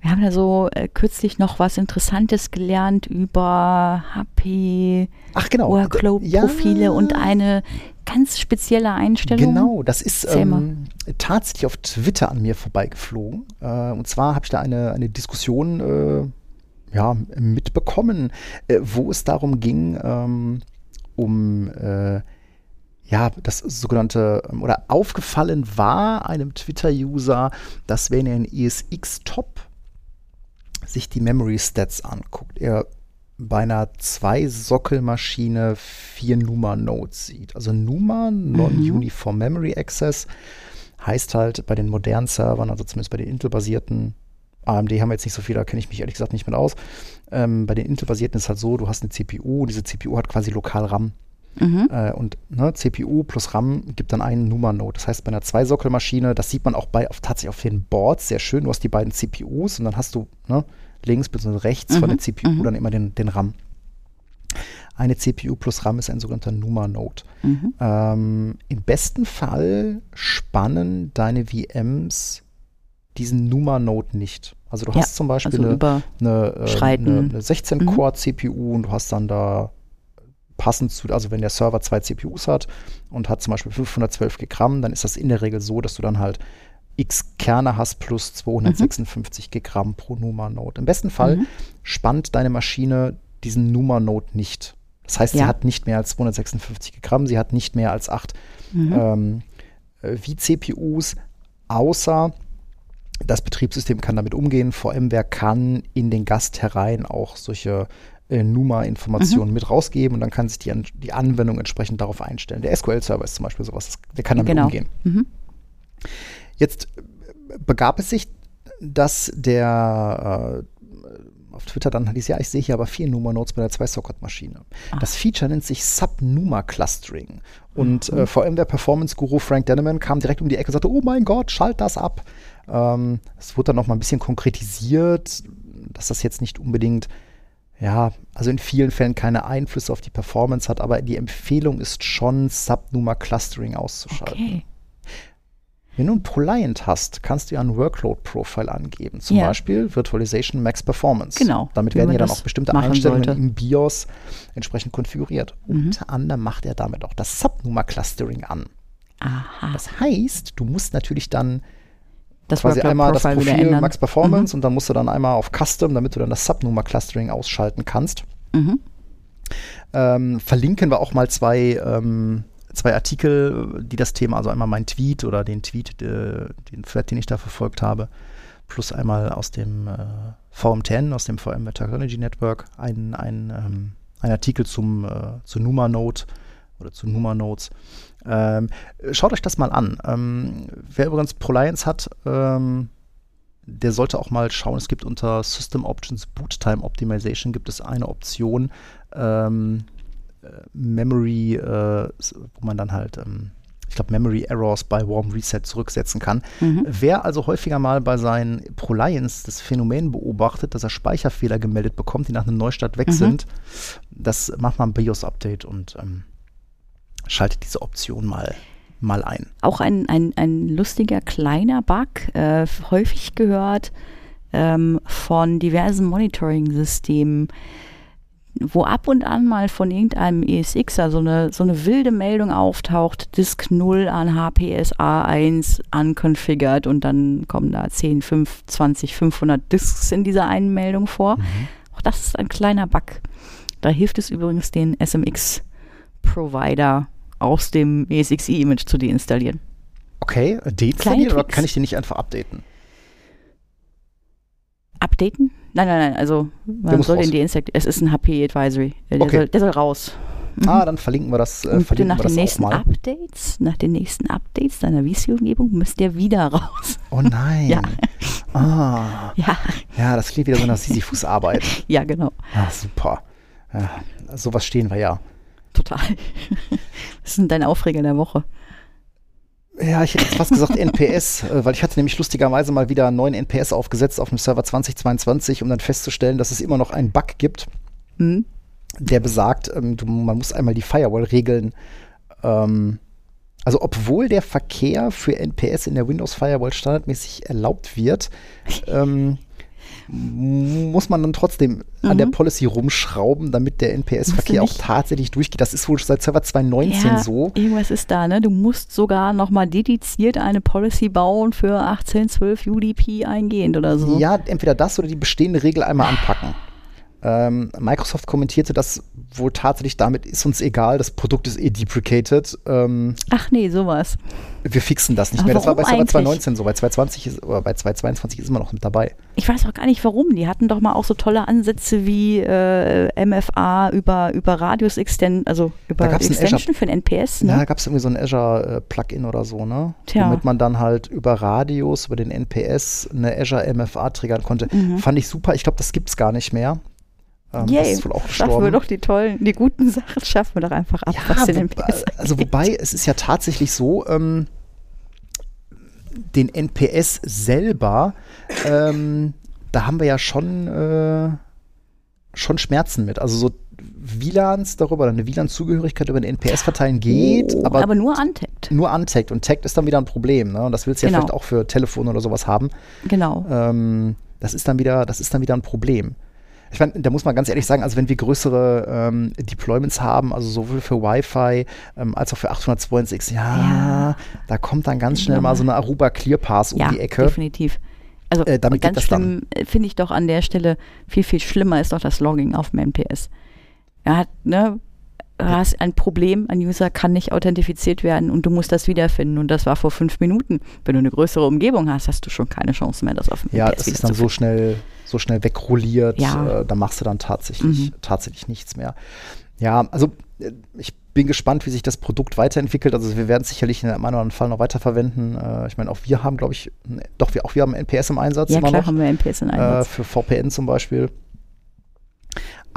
B: Wir haben ja so äh, kürzlich noch was Interessantes gelernt über HP,
A: Ach genau.
B: Workflow-Profile
A: Ja,
B: und eine ganz spezielle Einstellung.
A: Genau, das ist ähm, tatsächlich auf Twitter an mir vorbeigeflogen. Äh, und zwar habe ich da eine, eine Diskussion äh, ja, mitbekommen, äh, wo es darum ging, ähm, um äh, ja, das sogenannte, ähm, oder aufgefallen war einem Twitter-User, dass wenn er in ESX-Top sich die Memory Stats anguckt, er bei einer Zwei-Sockel-Maschine vier Numa-Nodes sieht. Also Numa, Non-Uniform Memory Access, heißt halt bei den modernen Servern, also zumindest bei den Intel-basierten, AMD haben wir jetzt nicht so viel, da kenne ich mich ehrlich gesagt nicht mit aus. Ähm, bei den Intel-basierten ist halt so, du hast eine CPU, und diese CPU hat quasi lokal RAM.
B: Mhm.
A: Äh, und ne, CPU plus RAM gibt dann einen Numa-Node. Das heißt, bei einer Zwei-Sockel-Maschine, das sieht man auch bei, auf, tatsächlich auf den Boards sehr schön. Du hast die beiden CPUs und dann hast du ne, links bzw. rechts von der
B: Mhm,
A: CPU
B: mhm.
A: dann immer den, den RAM. Eine CPU plus RAM ist ein sogenannter NUMA-Node. Mhm. Ähm, Im besten Fall spannen deine VMs diesen NUMA-Node nicht. Also du ja, hast zum Beispiel also eine, eine, äh, eine, eine 16-Core-CPU mhm. und du hast dann da passend zu, also wenn der Server zwei CPUs hat und hat zum Beispiel 512 Gramm, dann ist das in der Regel so, dass du dann halt x Kerne hast plus 256 mhm. Gramm pro NUMA-Node. Im besten Fall mhm. spannt deine Maschine diesen NUMA-Node nicht. Das heißt, ja. sie hat nicht mehr als 256 Gramm, sie hat nicht mehr als 8 mhm. ähm, äh, wie-CPUs, außer das Betriebssystem kann damit umgehen. VMware kann in den Gast herein auch solche äh, NUMA-Informationen mhm. mit rausgeben und dann kann sich die, An die Anwendung entsprechend darauf einstellen. Der SQL-Server ist zum Beispiel sowas, der kann damit genau. umgehen. Mhm. Jetzt begab es sich, dass der äh, auf Twitter dann hieß, ja, ich sehe hier aber vier Numa-Nodes bei der 2-Socket-Maschine. Ah. Das Feature nennt sich Sub-Numa-Clustering. Und mhm. äh, VMware Performance Guru Frank Denneman kam direkt um die Ecke und sagte, oh mein Gott, schalt das ab. Ähm, es ähm, wurde dann noch mal ein bisschen konkretisiert, dass das jetzt nicht unbedingt ja, also in vielen Fällen keine Einflüsse auf die Performance hat, aber die Empfehlung ist schon, Subnuma Clustering auszuschalten. Okay. Wenn du ein ProLiant hast, kannst du ja ein Workload-Profile angeben. Zum ja. Beispiel Virtualization Max Performance.
B: Genau.
A: Damit werden ja dann auch bestimmte Einstellungen sollte. im BIOS entsprechend konfiguriert. Mhm. Unter anderem macht er damit auch das Subnuma-Clustering an. Aha. Das heißt, du musst natürlich dann das quasi einmal das Profil Max Performance mhm. und dann musst du dann einmal auf Custom, damit du dann das Subnummer Clustering ausschalten kannst. Mhm. Ähm, verlinken wir auch mal zwei, ähm, zwei Artikel, die das Thema, also einmal mein Tweet oder den Tweet, äh, den Thread, den ich da verfolgt habe, plus einmal aus dem äh, VM10, aus dem VM Technology Network, ein, ein, ähm, ein Artikel zum, äh, zu Numa Node oder zu Numa Nodes. Ähm, schaut euch das mal an. Ähm, wer übrigens ProLiance hat, ähm, der sollte auch mal schauen. Es gibt unter System Options Boot Time Optimization gibt es eine Option ähm, äh, Memory, äh, wo man dann halt ähm, ich glaube, Memory Errors bei Warm Reset zurücksetzen kann. Mhm. Wer also häufiger mal bei seinen ProLiance das Phänomen beobachtet, dass er Speicherfehler gemeldet bekommt, die nach einem Neustart weg mhm. sind, das macht man ein BIOS-Update und ähm, schaltet diese Option mal, mal ein.
B: Auch ein, ein, ein lustiger kleiner Bug, äh, häufig gehört ähm, von diversen Monitoring-Systemen, wo ab und an mal von irgendeinem ESXer so eine, so eine wilde Meldung auftaucht, Disk 0 an HPSA 1 unconfigured und dann kommen da 10, 5, 20, 500 Disks in dieser einen Meldung vor. Mhm. Auch das ist ein kleiner Bug. Da hilft es übrigens den SMX-Provider aus dem ESXi-Image zu deinstallieren.
A: Okay, deinstallieren oder kann ich den nicht einfach updaten?
B: Updaten? Nein, nein, nein, also man soll raus. den deinstallieren. Es ist ein HP-Advisory. Der, okay. soll, der soll raus.
A: Mhm. Ah, dann verlinken wir das. Äh, verlinken
B: nach
A: wir
B: den nächsten Updates, nach den nächsten Updates deiner VC-Umgebung müsst ihr wieder raus.
A: Oh nein.
B: ja.
A: Ah.
B: Ja.
A: Ja, das klingt wieder so nach Sisyphus-Arbeit.
B: ja, genau.
A: Ah, super. Ja, sowas stehen wir ja.
B: Total. Was ist denn dein Aufreger der Woche?
A: Ja, ich hätte jetzt fast gesagt NPS, äh, weil ich hatte nämlich lustigerweise mal wieder einen neuen NPS aufgesetzt auf dem Server 2022, um dann festzustellen, dass es immer noch einen Bug gibt, mhm. der besagt, ähm, du, man muss einmal die Firewall-Regeln, ähm, also obwohl der Verkehr für NPS in der Windows Firewall standardmäßig erlaubt wird, ähm, muss man dann trotzdem mhm. an der mhm. Policy rumschrauben, damit der NPS-Verkehr auch tatsächlich durchgeht. Das ist wohl seit Server 2019 ja, so.
B: Irgendwas ist da, ne? Du musst sogar nochmal dediziert eine Policy bauen für 1812 UDP eingehend oder so.
A: Ja, entweder das oder die bestehende Regel einmal anpacken. Ähm, Microsoft kommentierte das wohl tatsächlich damit, ist uns egal, das Produkt ist eh deprecated. Ähm,
B: Ach nee, sowas.
A: Wir fixen das nicht
B: Aber
A: mehr. Das war bei
B: Server
A: 2019 so, bei 2020 ist, oder bei 2022 ist immer noch mit dabei.
B: Ich weiß auch gar nicht warum. Die hatten doch mal auch so tolle Ansätze wie äh, MFA über, über Radius Extend, also über Extension Azure, für den NPS. Ne?
A: Ja, da gab es irgendwie so ein Azure-Plugin äh, oder so, ne? Tja. Womit man dann halt über Radius, über den NPS eine Azure MFA triggern konnte. Mhm. Fand ich super. Ich glaube, das gibt es gar nicht mehr.
B: Ähm, Yay, ist wohl auch schaffen wir doch die tollen, die guten Sachen, schaffen wir doch einfach ab,
A: ja, den NPS Also wobei, es ist ja tatsächlich so, ähm, den NPS selber, ähm, da haben wir ja schon, äh, schon Schmerzen mit. Also so WLANs darüber, eine WLAN-Zugehörigkeit über den NPS verteilen geht,
B: Oh,
A: aber,
B: aber nur untaggt.
A: nur untaggt. Und tagged ist dann wieder ein Problem. Ne? Und das willst du ja
B: Genau.
A: vielleicht auch für Telefon oder sowas haben.
B: Genau.
A: Ähm, das ist dann wieder, das ist dann wieder ein Problem. Ich meine, da muss man ganz ehrlich sagen, also wenn wir größere ähm, Deployments haben, also sowohl für Wi-Fi ähm, als auch für 802.6, ja,
B: Ja.
A: da kommt dann ganz schnell mal so eine Aruba ClearPass um
B: ja,
A: die Ecke.
B: definitiv. Also
A: Äh, damit
B: ganz
A: geht das dann.
B: schlimm äh, finde ich doch an der Stelle viel, viel schlimmer ist doch das Logging auf dem NPS. Er hat, ne, du hast ein Problem, ein User kann nicht authentifiziert werden und du musst das wiederfinden und das war vor fünf Minuten. Wenn du eine größere Umgebung hast, hast du schon keine Chance mehr, das auf dem
A: Ja, das ist dann so schnell, so schnell wegrolliert,
B: Ja.
A: äh, da machst du dann tatsächlich,
B: Mhm.
A: tatsächlich nichts mehr. Ja, also äh, ich bin gespannt, wie sich das Produkt weiterentwickelt. Also wir werden es sicherlich in einem oder anderen Fall noch weiterverwenden. Äh, ich meine, auch wir haben, glaube ich, doch, wir, auch wir haben NPS im Einsatz
B: Ja, klar
A: noch.
B: haben wir NPS in
A: äh,
B: Einsatz.
A: für VPN zum Beispiel.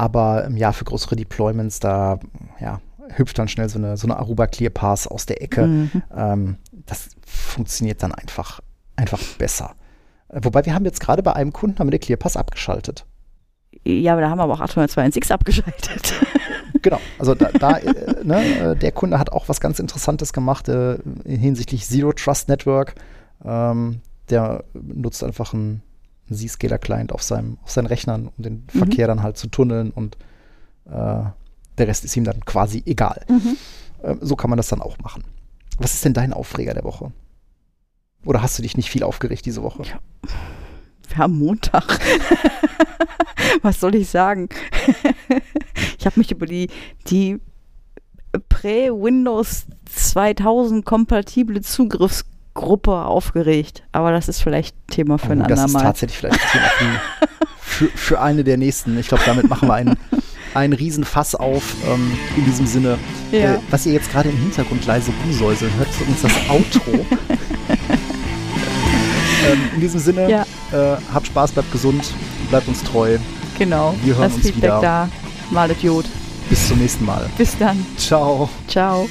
A: Aber ähm, ja, für größere Deployments, da ja, hüpft dann schnell so eine, so eine Aruba ClearPass aus der Ecke.
B: Mhm.
A: Ähm, das funktioniert dann einfach, einfach besser. Äh, Wobei wir haben jetzt gerade bei einem Kunden haben wir den ClearPass abgeschaltet.
B: Ja, aber da haben wir aber auch 802.6 abgeschaltet.
A: Genau, also da, da äh, ne, äh, der Kunde hat auch was ganz Interessantes gemacht äh, hinsichtlich Zero Trust Network. Ähm, der nutzt einfach einen, einen Zscaler-Client auf, seinem, auf seinen Rechnern, um den
B: Mhm.
A: Verkehr dann halt zu tunneln und äh, der Rest ist ihm dann quasi egal.
B: Mhm.
A: Ähm, so kann man das dann auch machen. Was ist denn dein Aufreger der Woche? Oder hast du dich nicht viel aufgeregt diese Woche?
B: Wir haben Montag. Was soll ich sagen? ich habe mich über die, die Prä-Windows 2000 kompatible Zugriffsgruppe aufgeregt. Aber das ist vielleicht Thema für ein
A: Oh, das ist
B: andermal.
A: tatsächlich vielleicht ein Thema für, für, eine der nächsten. Ich glaube, damit machen wir einen, einen Riesenfass auf. Ähm, in diesem Sinne,
B: Ja.
A: äh, was ihr jetzt gerade im Hintergrund leise rumsäuseln hört, übrigens das Outro. ähm, in diesem Sinne,
B: Ja.
A: äh, habt Spaß, bleibt gesund, bleibt uns treu.
B: Genau.
A: Wir hören
B: das
A: uns
B: Feedback
A: wieder.
B: da. Mal Idiot.
A: Bis zum nächsten Mal.
B: Bis dann.
A: Ciao.
B: Ciao.